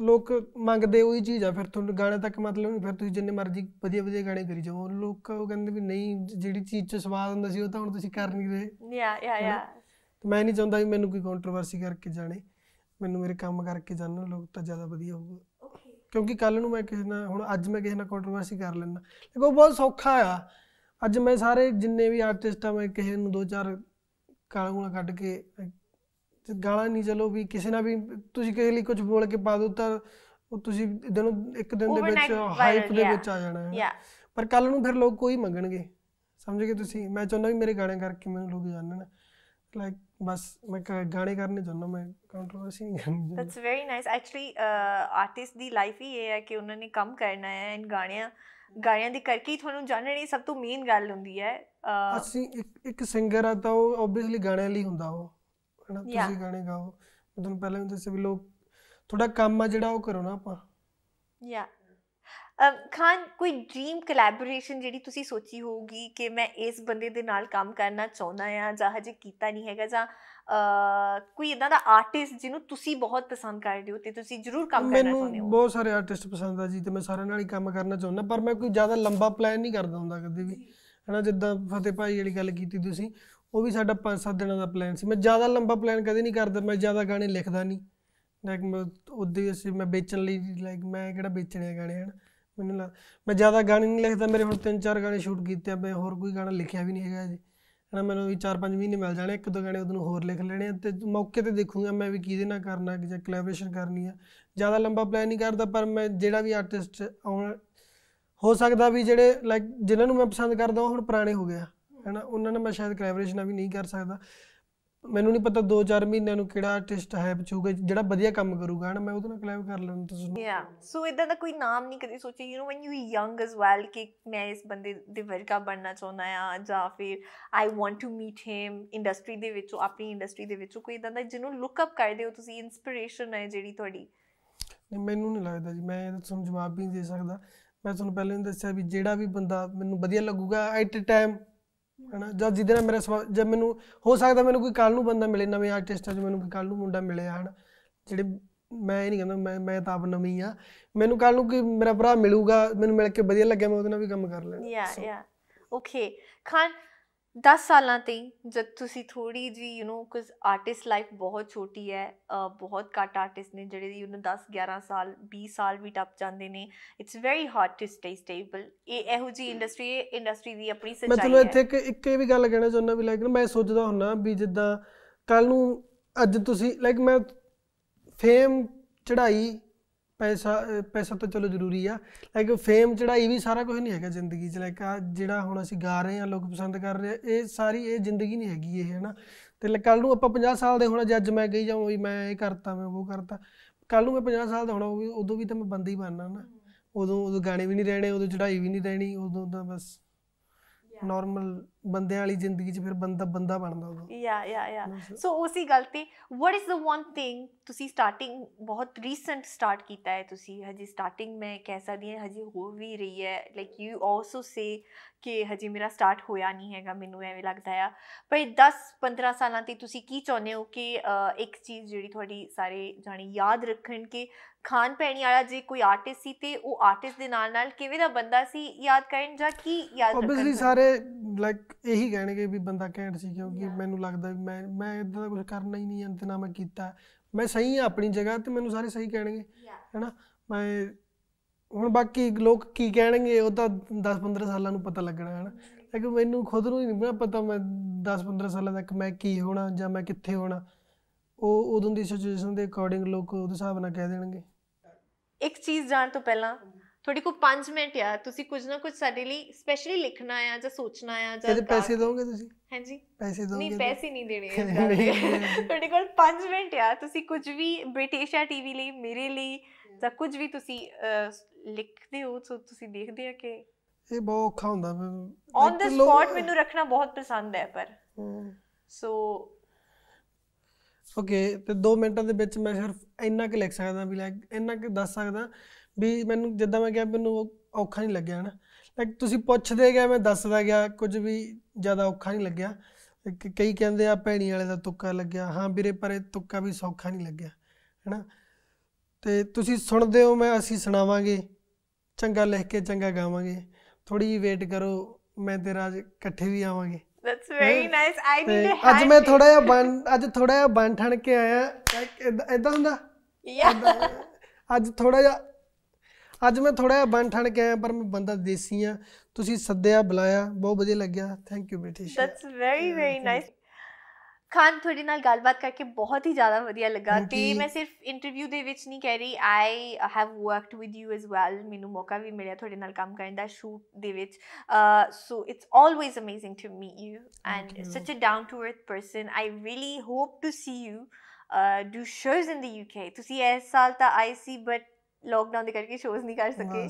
Speaker 2: ਲੋਕ ਮੰਗਦੇ ਉਹੀ ਚੀਜ਼ ਆ ਫਿਰ ਤੁਹਾਨੂੰ ਗਾਣੇ ਤੱਕ ਮਤਲਬ ਨਹੀਂ ਫਿਰ ਤੁਸੀਂ ਜਿੰਨੇ ਮਰਜ਼ੀ ਵਧੀਆ ਵਧੀਆ ਗਾਣੇ ਕਰੀ ਜਾਓ। ਲੋਕ ਉਹ ਕਹਿੰਦੇ ਵੀ ਨਹੀਂ ਜਿਹੜੀ ਚੀਜ਼ 'ਚ ਸਵਾਦ ਹੁੰਦਾ ਸੀ ਉਹ ਤਾਂ ਹੁਣ ਤੁਸੀਂ ਕਰ ਨਹੀਂ ਰਹੇ।
Speaker 1: ਯਾ ਯਾ ਯਾ।
Speaker 2: ਮੈਂ ਨਹੀਂ ਚਾਹੁੰਦਾ ਵੀ ਮੈਨੂੰ ਕੋਈ ਕੰਟਰੋਵਰਸੀ ਕਰਕੇ ਜਾਣੇ। ਮੈਨੂੰ ਮੇਰੇ ਕੰਮ ਕਰਕੇ ਜਾਣਨ ਲੋਕ ਤਾਂ ਜ਼ਿਆਦਾ ਵਧੀਆ ਹੋਊਗਾ। ਕਿਉਂਕਿ ਕੱਲ ਨੂੰ ਮੈਂ ਕਿਸੇ ਨਾਲ ਹੁਣ ਅੱਜ ਮੈਂ ਕਿਸੇ ਨਾਲ ਕੰਟਰੋਵਰਸੀ ਕਰ ਲੈਣਾ ਦੇਖੋ ਉਹ ਬਹੁਤ ਸੌਖਾ ਆ। ਅੱਜ ਮੈਂ ਸਾਰੇ ਜਿੰਨੇ ਵੀ ਆਰਟਿਸਟ ਆ ਮੈਂ ਕਿਸੇ ਨੂੰ ਦੋ ਚਾਰ ਗੂਲਾਂ ਕੱਢ ਕੇ ਤੇ ਗਾਲਾਂ ਨਹੀਂ ਚਲੋ ਵੀ ਕਿਸੇ ਨਾਲ ਵੀ ਤੁਸੀਂ ਕਿਸੇ ਲਈ ਕੁਝ ਬੋਲ ਕੇ ਪਾ ਦੋ ਤਾਂ ਉਹ ਤੁਸੀਂ ਦਿਨ ਇੱਕ ਦਿਨ ਦੇ ਵਿੱਚ ਹਾਈਪ ਦੇ. ਵਿੱਚ ਆ ਜਾਣਾ ਹੈ। ਪਰ ਕੱਲ ਨੂੰ ਫਿਰ ਲੋਕ ਕੋਈ ਮੰਗਣਗੇ। ਸਮਝ ਗਏ ਤੁਸੀਂ? ਮੈਂ ਚਾਹੁੰਦਾ ਵੀ ਮੇਰੇ ਗਾਣੇ ਕਰਕੇ ਮੈਨੂੰ ਲੋਕ ਜਾਣਨ। ਲਾਈਕ ਬਸ ਮੈਂ ਗਾਣੇ ਕਰਨੇ ਚਾਹੁੰਦਾ ਮੈਂ ਕੰਟਰੋਵਰਸੀ ਨਹੀਂ ਕਰਨੀ
Speaker 1: that's very nice actually artist the life ਹੀ ਇਹ ਹੈ ਕਿ ਉਹਨਾਂ ਨੇ ਕੰਮ ਕਰਨਾ ਹੈ ਐਂਡ ਗਾਣਿਆਂ ਗਾਣਿਆਂ ਦੀ ਕਰਕੇ ਹੀ ਤੁਹਾਨੂੰ ਇਹ ਸਭ ਤੋਂ ਮੇਨ ਗੱਲ ਹੁੰਦੀ ਹੈ
Speaker 2: ਅਸੀਂ ਇੱਕ ਇੱਕ ਸਿੰਗਰ ਆ ਤਾਂ ਉਹ ਆਬਵੀਅਸਲੀ ਗਾਣਿਆਂ ਲਈ ਹੁੰਦਾ ਉਹ। ਹਨਾ. ਤੁਸੀਂ ਗਾਣੇ ਗਾਓ। ਮੈਂ ਤੁਹਾਨੂੰ ਪਹਿਲਾਂ ਵੀ ਦੱਸਿਆ ਵੀ ਲੋਕ ਥੋੜਾ ਕੰਮ ਆ ਜਿਹੜਾ ਉਹ ਕਰੋ ਨਾ ਆਪਾਂ।
Speaker 1: ਯਾ ਖਾਨ ਕੋਈ ਡ੍ਰੀਮ ਕੋਲੈਬੋਰੇਸ਼ਨ ਜਿਹੜੀ ਤੁਸੀਂ ਸੋਚੀ ਹੋਊਗੀ ਕਿ ਮੈਂ ਇਸ ਬੰਦੇ ਦੇ ਨਾਲ ਕੰਮ ਕਰਨਾ ਚਾਹੁੰਦਾ ਆ ਜਾਂ ਹਜੇ ਕੀਤਾ ਨਹੀਂ ਹੈਗਾ ਜਾਂ ਕੋਈ ਇਦਾਂ ਦਾ ਆਰਟਿਸਟ ਜਿਹਨੂੰ ਤੁਸੀਂ ਬਹੁਤ ਪਸੰਦ ਕਰਦੇ ਹੋ ਤੇ ਤੁਸੀਂ ਜ਼ਰੂਰ ਕੰਮ ਕਰਨਾ ਚਾਹੁੰਦੇ
Speaker 2: ਮੈਨੂੰ
Speaker 1: ਹੋ?
Speaker 2: ਬਹੁਤ ਸਾਰੇ ਆਰਟਿਸਟ ਪਸੰਦ ਆ ਜੀ ਤੇ ਮੈਂ ਸਾਰਿਆਂ ਨਾਲ ਹੀ ਕੰਮ ਕਰਨਾ ਚਾਹੁੰਦਾ ਪਰ ਮੈਂ ਕੋਈ ਜ਼ਿਆਦਾ ਲੰਬਾ ਪਲਾਨ ਨਹੀਂ ਕਰਦਾ ਹੁੰਦਾ ਕਦੇ ਵੀ। ਹਨਾ ਜਿੱਦਾਂ ਫਤਿਹ ਭਾਈ ਵਾਲੀ ਗੱਲ ਕੀਤੀ ਤੁਸੀਂ ਉਹ ਵੀ ਸਾਡਾ 5-7 ਦਿਨਾਂ ਦਾ ਪਲਾਨ ਸੀ। ਮੈਂ ਜ਼ਿਆਦਾ ਲੰਬਾ ਪਲਾਨ ਕਦੇ ਨਹੀਂ ਕਰਦਾ, ਮੈਂ ਜ਼ਿਆਦਾ ਗਾਣੇ ਲਿਖਦਾ ਨਹੀਂ। ਲਾਈਕ ਮੈਂ ਉਹਦੇ ਅਸੀਂ ਮੈਂ ਵੇਚਣ ਲਈ ਲਾਈਕ ਮੈਂ ਕਿਹੜਾ ਵੇਚਣੇ ਆ ਗਾਣੇ, ਹਨ? ਮੈਨੂੰ ਲੱਗ ਮੈਂ ਜ਼ਿਆਦਾ ਗਾਣੇ ਨਹੀਂ ਲਿਖਦਾ, ਮੇਰੇ ਹੁਣ ਤਿੰਨ ਚਾਰ ਗਾਣੇ ਸ਼ੂਟ ਕੀਤੇ ਆ, ਮੈਂ ਹੋਰ ਕੋਈ ਗਾਣਾ ਲਿਖਿਆ ਵੀ ਨਹੀਂ ਹੈਗਾ ਜੀ ਹਨਾ, ਮੈਨੂੰ ਵੀ 4-5 ਮਹੀਨੇ ਮਿਲ ਜਾਣੇ, ਇੱਕ ਦੋ ਗਾਣੇ ਉਹਨੂੰ ਹੋਰ ਲਿਖ ਲੈਣੇ ਆ ਤੇ ਮੌਕੇ ਤੇ ਦੇਖੂੰਗਾ ਮੈਂ ਵੀ ਕਿਹਦੇ ਨਾਲ ਕਰਨਾ ਕਿ ਜਾਂ ਕੋਲੈਬੋਰੇਸ਼ਨ ਕਰਨੀ ਆ। ਜ਼ਿਆਦਾ ਲੰਬਾ ਪਲਾਨ ਨਹੀਂ ਕਰਦਾ, ਪਰ ਮੈਂ ਜਿਹੜਾ ਵੀ ਆਰਟਿਸਟ ਆਉਣ ਹੋ ਸਕਦਾ ਵੀ ਜਿਹੜੇ ਲਾਈਕ ਜਿਨ੍ਹਾਂ ਨੂੰ ਮੈਂ ਪਸੰਦ ਕਰਦਾ, ਉਹ ਹੁਣ ਪੁਰਾਣੇ ਹੋ ਗਏ ਆ। ਹੈਨਾ ਉਹਨਾਂ ਨਾਲ ਮੈਂ ਸ਼ਾਇਦ ਕੋਲੈਬੋਰੇਸ਼ਨ ਵੀ ਨਹੀਂ ਕਰ ਸਕਦਾ। ਮੈਨੂੰ ਨਹੀਂ ਪਤਾ 2-4 ਮਹੀਨਿਆਂ ਨੂੰ ਕਿਹੜਾ ਆਰਟਿਸਟ ਹੈ ਪਚੂਗਾ ਜਿਹੜਾ ਵਧੀਆ ਕੰਮ ਕਰੂਗਾ ਹਨਾ ਮੈਂ ਉਹਦੇ ਨਾਲ ਕਲੈਬ ਕਰ ਲੈਣਾ ਤੁਸੀਂ
Speaker 1: ਯਾ ਸੋ ਇਦਾਂ ਦਾ ਕੋਈ ਨਾਮ ਨਹੀਂ ਕਦੇ ਸੋਚਿਆ you know when you young as well ਕਿ ਮੈਂ ਇਸ ਬੰਦੇ ਦੇ ਵਰਗਾ ਬਣਨਾ ਚਾਹੁੰਦਾ ਆ ਜਾਂ ਫਿਰ I want to meet him industry ਦੇ ਵਿੱਚੋਂ ਆਪਣੀ ਇੰਡਸਟਰੀ ਦੇ ਵਿੱਚੋਂ ਕੋਈ ਇਦਾਂ ਦਾ ਜਿਹਨੂੰ ਲੁੱਕ ਅਪ ਕਰਦੇ ਹੋ ਤੁਸੀਂ ਇਨਸਪੀਰੇਸ਼ਨ ਹੈ ਜਿਹੜੀ ਤੁਹਾਡੀ?
Speaker 2: ਨਹੀਂ ਮੈਨੂੰ ਨਹੀਂ ਲੱਗਦਾ ਜੀ ਮੈਂ ਇਹਦਾ ਤੁਹਾਨੂੰ ਜਵਾਬ ਵੀ ਨਹੀਂ ਦੇ ਸਕਦਾ। ਮੈਂ ਤੁਹਾਨੂੰ ਪਹਿਲਾਂ ਹੀ ਦੱਸਿਆ ਵੀ ਜਿਹੜਾ ਵੀ ਬੰਦਾ ਮੈਨੂੰ ਵਧੀਆ ਲੱਗੂਗਾ ਐਟ ਟਾਈਮ ਹਨਾ? ਜਦ ਜਿਹਦੇ ਨਾਲ ਮੇਰਾ ਜਦ ਮੈਨੂੰ ਹੋ ਸਕਦਾ ਮੈਨੂੰ ਕੋਈ ਕੱਲ ਨੂੰ ਬੰਦਾ ਮਿਲੇ ਨਵੇਂ ਆਰਟਿਸਟਾਂ 'ਚ ਮੈਨੂੰ ਕੋਈ ਕੱਲ ਨੂੰ ਮੁੰਡਾ ਮਿਲਿਆ ਹਨਾ? ਜਿਹੜੇ ਮੈਂ ਇਹ ਨਹੀਂ ਕਹਿੰਦਾ ਮੈਂ ਮੈਂ ਤਾਂ ਆਪ ਨਵੀਂ ਆ। ਮੈਨੂੰ ਕੱਲ ਨੂੰ ਕੋਈ ਮੇਰਾ ਭਰਾ ਮਿਲੂਗਾ ਮੈਨੂੰ ਮਿਲ ਕੇ ਵਧੀਆ ਲੱਗਿਆ ਮੈਂ ਉਹਦੇ ਨਾਲ ਵੀ ਕੰਮ ਕਰ ਲੈਣਾ
Speaker 1: ਯਾ ਯਾ ਓਕੇ ਖਾਨ 10 ਸਾਲਾਂ ਤੇ ਜਦ ਤੁਸੀਂ ਥੋੜੀ ਜੀ ਯੂ نو ਕੁਝ ਆਰਟਿਸਟ ਲਾਈਫ ਬਹੁਤ ਛੋਟੀ ਹੈ ਅਹ ਬਹੁਤ ਘੱਟ ਆਰਟਿਸਟ ਨੇ ਜਿਹੜੇ ਯੂ نو 10 11 ਸਾਲ 20 ਸਾਲ ਵੀ ਟੱਪ ਜਾਂਦੇ ਨੇ it's very hard to stay stable ਇਹ ਇਹੋ ਜੀ ਇੰਡਸਟਰੀ ਇੰਡਸਟਰੀ ਦੀ ਆਪਣੀ
Speaker 2: ਮੈਂ
Speaker 1: ਸੱਚਾਈ
Speaker 2: ਤੁਹਾਨੂੰ
Speaker 1: ਹੈ
Speaker 2: ਇੱਥੇ ਇੱਕ ਇੱਕ ਇਹ ਵੀ ਗੱਲ ਕਹਿਣਾ ਚਾਹੁੰਦਾ ਵੀ ਲਾਈਕ ਮੈਂ ਸੋਚਦਾ ਹੁੰਨਾ ਵੀ ਜਿੱਦਾਂ ਕੱਲ ਨੂੰ ਅੱਜ ਤੁਸੀਂ ਲਾਈਕ ਮੈਂ ਫੇਮ ਚੜਾਈ ਪੈਸਾ ਪੈਸਾ ਤਾਂ ਚਲੋ ਜ਼ਰੂਰੀ ਆ। ਲਾਈਕ ਫੇਮ ਚੜਾਈ ਵੀ ਸਾਰਾ ਕੁਝ ਨਹੀਂ ਹੈਗਾ ਜ਼ਿੰਦਗੀ 'ਚ। ਲਾਈਕ ਆ ਜਿਹੜਾ ਹੁਣ ਅਸੀਂ ਗਾ ਰਹੇ ਹਾਂ ਲੋਕ ਪਸੰਦ ਕਰ ਰਹੇ ਆ ਇਹ ਸਾਰੀ ਇਹ ਜ਼ਿੰਦਗੀ ਨਹੀਂ ਹੈਗੀ ਇਹ ਹਨਾ। ਤੇ ਕੱਲ ਨੂੰ ਆਪਾਂ 50 ਸਾਲ ਦੇ ਹੋਣਾ ਜੇ ਅੱਜ ਮੈਂ ਕਹੀ ਜਾਵਾਂ ਵੀ ਮੈਂ ਇਹ ਕਰਤਾ ਮੈਂ ਉਹ ਕਰਤਾ। ਕੱਲ ਨੂੰ ਮੈਂ 50 ਸਾਲ ਦਾ ਹੋਣਾ ਉਦੋਂ ਵੀ ਤਾਂ ਮੈਂ ਬੰਦਾ ਹੀ ਬਣਨਾ ਨਾ ਉਦੋਂ ਉਦੋਂ ਗਾਣੇ ਵੀ ਨਹੀਂ ਰਹਿਣੇ ਉਦੋਂ ਚੜਾਈ ਵੀ ਨਹੀਂ ਰਹਿਣੀ ਉਦੋਂ ਤਾਂ ਬਸ ਨਾਰਮਲ ਬੰਦਿਆਂ ਵਾਲੀ ਜ਼ਿੰਦਗੀ 'ਚ ਫਿਰ ਬੰਦਾ ਬੰਦਾ ਬਣਦਾ ਉਦੋਂ
Speaker 1: ਯਾ ਯਾ ਯਾ। ਸੋ ਉਸੇ ਗੱਲ ਤੇ what is the one thing ਤੁਸੀਂ ਸਟਾਰਟਿੰਗ ਬਹੁਤ ਰੀਸੈਂਟ ਸਟਾਰਟ ਕੀਤਾ ਹੈ ਤੁਸੀਂ? ਹਜੇ ਸਟਾਰਟਿੰਗ ਮੈਂ ਕਹਿ ਸਕਦੀ ਹਾਂ ਹਜੇ ਹੋ ਵੀ ਰਹੀ ਹੈ। ਲਾਈਕ ਯੂ ਆਲਸੋ ਸੇ ਕਿ ਹਜੇ ਮੇਰਾ ਸਟਾਰਟ ਹੋਇਆ ਨਹੀਂ ਹੈਗਾ ਮੈਨੂੰ ਐਵੇਂ ਲੱਗਦਾ ਆ। ਪਰ 10 15 ਸਾਲਾਂ ਤੇ ਤੁਸੀਂ ਕੀ ਚਾਹੁੰਦੇ ਹੋ ਕਿ ਇੱਕ ਚੀਜ਼ ਜਿਹੜੀ ਤੁਹਾਡੀ ਸਾਰੇ ਜਾਣੀ ਯਾਦ ਰੱਖਣ ਕਿ ਖਾਨ ਪੈਣੀ ਵਾਲਾ ਜੇ ਕੋਈ ਆਰਟਿਸਟ ਸੀ ਤੇ ਉਹ ਆਰਟਿਸਟ ਦੇ ਨਾਲ ਨਾਲ ਕਿਵੇਂ ਦਾ ਬੰਦਾ ਸੀ ਯਾਦ ਕਰਨ ਜਾਂ ਕੀ ਯਾਦ ਰੱਖਣ
Speaker 2: ਆਬਵੀਅਸਲੀ? ਸਾਰੇ ਲਾਈਕ ਇਹੀ ਕਹਿਣਗੇ ਵੀ ਬੰਦਾ ਘੈਂਟ ਸੀ ਕਿਉਂਕਿ. ਮੈਨੂੰ ਲੱਗਦਾ ਵੀ ਮੈਂ ਮੈਂ ਇਦਾਂ ਦਾ ਕੁਝ ਕਰਨਾ ਹੀ ਨਹੀਂ ਹੈ ਤੇ ਨਾ ਮੈਂ ਕੀਤਾ। ਮੈਂ ਸਹੀ ਹਾਂ ਆਪਣੀ ਜਗ੍ਹਾ ਤੇ ਮੈਨੂੰ ਸਾਰੇ ਸਹੀ ਕਹਿਣਗੇ ਹੈਨਾ? ਮੈਂ ਹੁਣ ਬਾਕੀ ਲੋਕ ਕੀ ਕਹਿਣਗੇ ਉਹ ਤਾਂ 10-15 ਸਾਲਾਂ ਨੂੰ ਪਤਾ ਲੱਗਣਾ ਹੈ ਨਾ ਲੇਕਿਨ ਮੈਨੂੰ ਖੁਦ ਨੂੰ ਹੀ ਨਹੀਂ ਪਤਾ ਮੈਂ 10-15 ਸਾਲਾਂ ਤੱਕ ਮੈਂ ਕੀ ਹੋਣਾ ਜਾਂ ਮੈਂ ਕਿੱਥੇ ਹੋਣਾ। ਉਹ ਉਦੋਂ ਦੀ ਸਿਚੁਏਸ਼ਨ ਦੇ ਅਕੋਰਡਿੰਗ ਲੋਕ ਉਹਦੇ ਹਿਸਾਬ ਨਾਲ ਕਹਿ ਦੇਣਗੇ।
Speaker 1: ਇੱਕ ਚੀਜ਼ ਜਾਣ ਤੋਂ ਪਹਿਲਾਂ ਤੁਹਾਡੇ ਕੋਲ 5 ਮਿੰਟ ਆ ਤੁਸੀਂ ਕੁਝ ਨਾ ਕੁਝ ਸਾਡੇ ਲਈ ਸਪੈਸ਼ਲੀ ਲਿਖਣਾ ਆ ਜਾਂ ਸੋਚਣਾ ਆ ਜਾਂ ਗਾ
Speaker 2: ਪੈਸੇ ਦੋਗੇ ਤੁਸੀਂ?
Speaker 1: ਹਾਂਜੀ।
Speaker 2: ਪੈਸੇ ਦੋਗੇ
Speaker 1: ਨਹੀਂ ਪੈਸੇ ਨਹੀਂ ਦੇਣੇ। ਤੁਹਾਡੇ ਕੋਲ। 5 ਮਿੰਟ ਆ ਤੁਸੀਂ ਕੁਝ ਵੀ ਬ੍ਰਿਟਿਸ਼ਾ ਟੀਵੀ ਲਈ ਮੇਰੇ ਲਈ ਜਾਂ ਕੁਝ ਵੀ ਤੁਸੀਂ ਲਿਖਦੇ ਹੋ ਸੋ ਤੁਸੀਂ ਦੇਖਦੇ ਆ ਕਿ
Speaker 2: ਇਹ ਬਹੁਤ ਔਖਾ ਹੁੰਦਾ
Speaker 1: ਔਨ ਦ ਸਪੌਟ ਮੈਨੂੰ ਰੱਖਣਾ ਬਹੁਤ ਪਸੰਦ ਹੈ ਪਰ। ਸੋ
Speaker 2: ਓਕੇ ਤੇ 2 ਮਿੰਟਾਂ ਦੇ ਵਿੱਚ ਮੈਂ ਸਿਰਫ ਇੰਨਾ ਕੁ ਲਿਖ ਸਕਦਾ ਵੀ ਲਾਈਕ ਇੰਨਾ ਕੁ ਦੱਸ ਸਕਦਾ ਵੀ ਮੈਨੂੰ ਜਿੱਦਾਂ ਮੈਂ ਕਿਹਾ ਮੈਨੂੰ ਉਹ ਔਖਾ ਨਹੀਂ ਲੱਗਿਆ ਨਾ ਲਾਈਕ ਤੁਸੀਂ ਪੁੱਛਦੇ ਗਏ, ਮੈਂ ਦੱਸਦਾ ਗਿਆ, ਕੁਝ ਵੀ ਜ਼ਿਆਦਾ ਔਖਾ ਨਹੀਂ ਲੱਗਿਆ। ਇੱਕ ਕਈ ਕਹਿੰਦੇ ਆ ਭੈਣੀ ਵਾਲੇ ਦਾ ਤੁੱਕਾ ਲੱਗਿਆ, ਹਾਂ ਵੀਰੇ ਪਰ ਇਹ ਤੁੱਕਾ ਵੀ ਸੌਖਾ ਨਹੀਂ ਲੱਗਿਆ, ਹੈਨਾ। ਤੇ ਤੁਸੀਂ ਸੁਣਦੇ ਹੋ, ਮੈਂ ਅਸੀਂ ਸੁਣਾਵਾਂਗੇ, ਚੰਗਾ ਲਿਖ ਕੇ ਚੰਗਾ ਗਾਵਾਂਗੇ। ਥੋੜੀ ਜਿਹੀ ਵੇਟ ਕਰੋ, ਮੈਂ ਤੇ ਰਾਜ ਇਕੱਠੇ ਵੀ ਆਵਾਂਗੇ।
Speaker 1: That's very nice
Speaker 2: I
Speaker 1: need to
Speaker 2: ਅੱਜ ਮੈਂ ਥੋੜਾ ਜਿਹਾ ਬਣ ਅੱਜ ਥੋੜਾ ਜਿਹਾ ਬਣ ਠਣ ਕੇ ਆਇਆ। ਇਦਾਂ ਹੁੰਦਾ?
Speaker 1: ਯਾ
Speaker 2: ਅੱਜ ਥੋੜਾ ਜਿਹਾ ਅੱਜ ਮੈਂ ਥੋੜਾ ਜਿਹਾ ਬਣ ਠਣ ਕੇ ਆਇਆ ਪਰ ਮੈਂ ਬੰਦਾ ਦੇਸੀ ਆ। ਤੁਸੀਂ ਸੱਦਿਆ ਬੁਲਾਇਆ। ਬਹੁਤ ਵਧੀਆ ਲੱਗਿਆ। Thank you British
Speaker 1: that's very very nice Khan ਤੁਹਾਡੇ ਨਾਲ ਗੱਲਬਾਤ ਕਰਕੇ ਬਹੁਤ ਹੀ ਜ਼ਿਆਦਾ ਵਧੀਆ ਲੱਗਾ ਤੇ. ਮੈਂ ਸਿਰਫ ਇੰਟਰਵਿਊ ਦੇ ਵਿੱਚ ਨਹੀਂ ਕਹਿ ਰਹੀ I have worked with you as well ਮੈਨੂੰ ਮੌਕਾ ਵੀ ਮਿਲਿਆ ਤੁਹਾਡੇ ਨਾਲ ਕੰਮ ਕਰਨ ਦਾ ਸ਼ੂਟ ਦੇ ਵਿੱਚ so it's always amazing to meet
Speaker 2: you
Speaker 1: and. Such a down to earth person I really hope to see you do shows in the UK ਤੁਸੀਂ ਇਸ ਸਾਲ ਤਾਂ ਆਏ ਸੀ ਬਟ ਲੋਕਡਾਊਨ ਦੇ ਕਰਕੇ ਸ਼ੋਜ਼ ਨਹੀਂ ਕਰ ਸਕੇ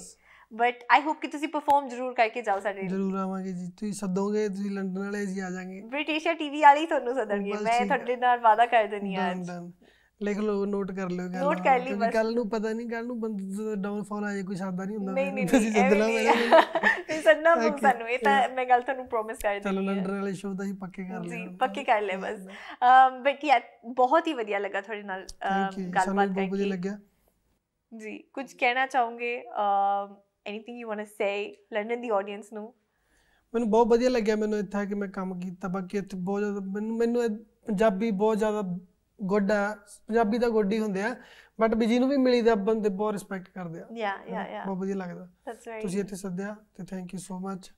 Speaker 1: ਬਟ ਆਈ ਹੋਪ ਕਿ ਤੁਸੀਂ ਪਰਫਾਰਮ ਜ਼ਰੂਰ ਕਰਕੇ ਜਾਓ ਸਾਡੇ ਲਈ।
Speaker 2: ਜ਼ਰੂਰ ਆਵਾਂਗੇ ਜੀ। ਤੁਸੀਂ ਸੱਦੋਗੇ ਤੁਸੀਂ ਲੰਡਨ ਵਾਲੇ ਅਸੀਂ ਆ ਜਾਾਂਗੇ।
Speaker 1: ਬ੍ਰਿਟਿਸ਼ਾ ਟੀਵੀ ਵਾਲੇ ਹੀ ਤੁਹਾਨੂੰ ਸੱਦਣਗੇ। ਮੈਂ
Speaker 2: ਆ।
Speaker 1: ਤੁਹਾਡੇ ਨਾਲ ਵਾਅਦਾ ਕਰ ਹਾਂ
Speaker 2: ਡਨ
Speaker 1: ਅੱਜ।
Speaker 2: ਲਿਖ ਲਓ ਨੋਟ ਕਰ ਲਿਓ ਗੱਲ
Speaker 1: Note ਕਰ ਲਈ ਬਸ।
Speaker 2: ਕੱਲ ਨੂੰ ਪਤਾ ਨਹੀਂ ਕੱਲ ਨੂੰ ਬੰਦੇ ਦਾ ਡਾਊਨਫਾਲ ਆ ਜਾਏ ਕੋਈ ਸਾਦਾ ਨਹੀਂ ਹੁੰਦਾ
Speaker 1: ਨਹੀਂ ਨਹੀਂ
Speaker 2: ਤੁਸੀਂ ਸੱਦਣਾ
Speaker 1: ਨਹੀਂ। ਸੱਦਣਾ
Speaker 2: Okay,
Speaker 1: ਸਾਨੂੰ। ਇਹ ਤਾਂ. ਮੈਂ ਗੱਲ ਤੁਹਾਨੂੰ ਪ੍ਰੋਮਿਸ ਕਰ
Speaker 2: ਚਲੋ
Speaker 1: ਦਿੰਦੀ
Speaker 2: ਲੰਡਨ ਵਾਲੇ ਸ਼ੋਅ ਦਾ ਹੀ ਪੱਕੇ ਕਰ
Speaker 1: ਜੀ
Speaker 2: ਲਿਓ
Speaker 1: ਪੱਕੇ ਕਰ ਲੈ ਬਸ। ਬਟ ਯਾ ਬਹੁਤ ਹੀ ਵਧੀਆ ਲੱਗਾ ਤੁਹਾਡੇ ਨਾਲ ਗੱਲਬਾਤ ਕਰਕੇ। ਜੀ ਕੁਝ ਕਹਿਣਾ ਚਾਹੋਗੇ? Anything you want to say London the audience ਨੂੰ
Speaker 2: ਮੈਨੂੰ ਬਹੁਤ ਵਧੀਆ ਲੱਗਿਆ ਮੈਨੂੰ ਇੱਥੇ ਕੇ ਮੈਂ ਕੰਮ ਕੀਤਾ ਬਾਕੀ ਇੱਥੇ ਬਹੁਤ ਜ਼ਿਆਦਾ ਮੈਨੂੰ ਮੈਨੂੰ ਪੰਜਾਬੀ ਬਹੁਤ ਜ਼ਿਆਦਾ ਗੁੱਡ ਆ ਪੰਜਾਬੀ ਤਾਂ ਗੁੱਡ ਹੀ ਹੁੰਦੇ ਆ ਬਟ ਵੀ ਜਿਹਨੂੰ ਵੀ ਮਿਲੀ ਦਾ ਬੰਦੇ ਬਹੁਤ ਰਿਸਪੈਕਟ ਕਰਦੇ ਆ।
Speaker 1: ਯਾ ਯਾ ਯਾ
Speaker 2: ਬਹੁਤ ਵਧੀਆ ਲੱਗਦਾ। ਤੁਸੀਂ ਇੱਥੇ ਸੱਦਿਆ ਤੇ ਥੈਂਕ ਯੂ ਸੋ ਮਚ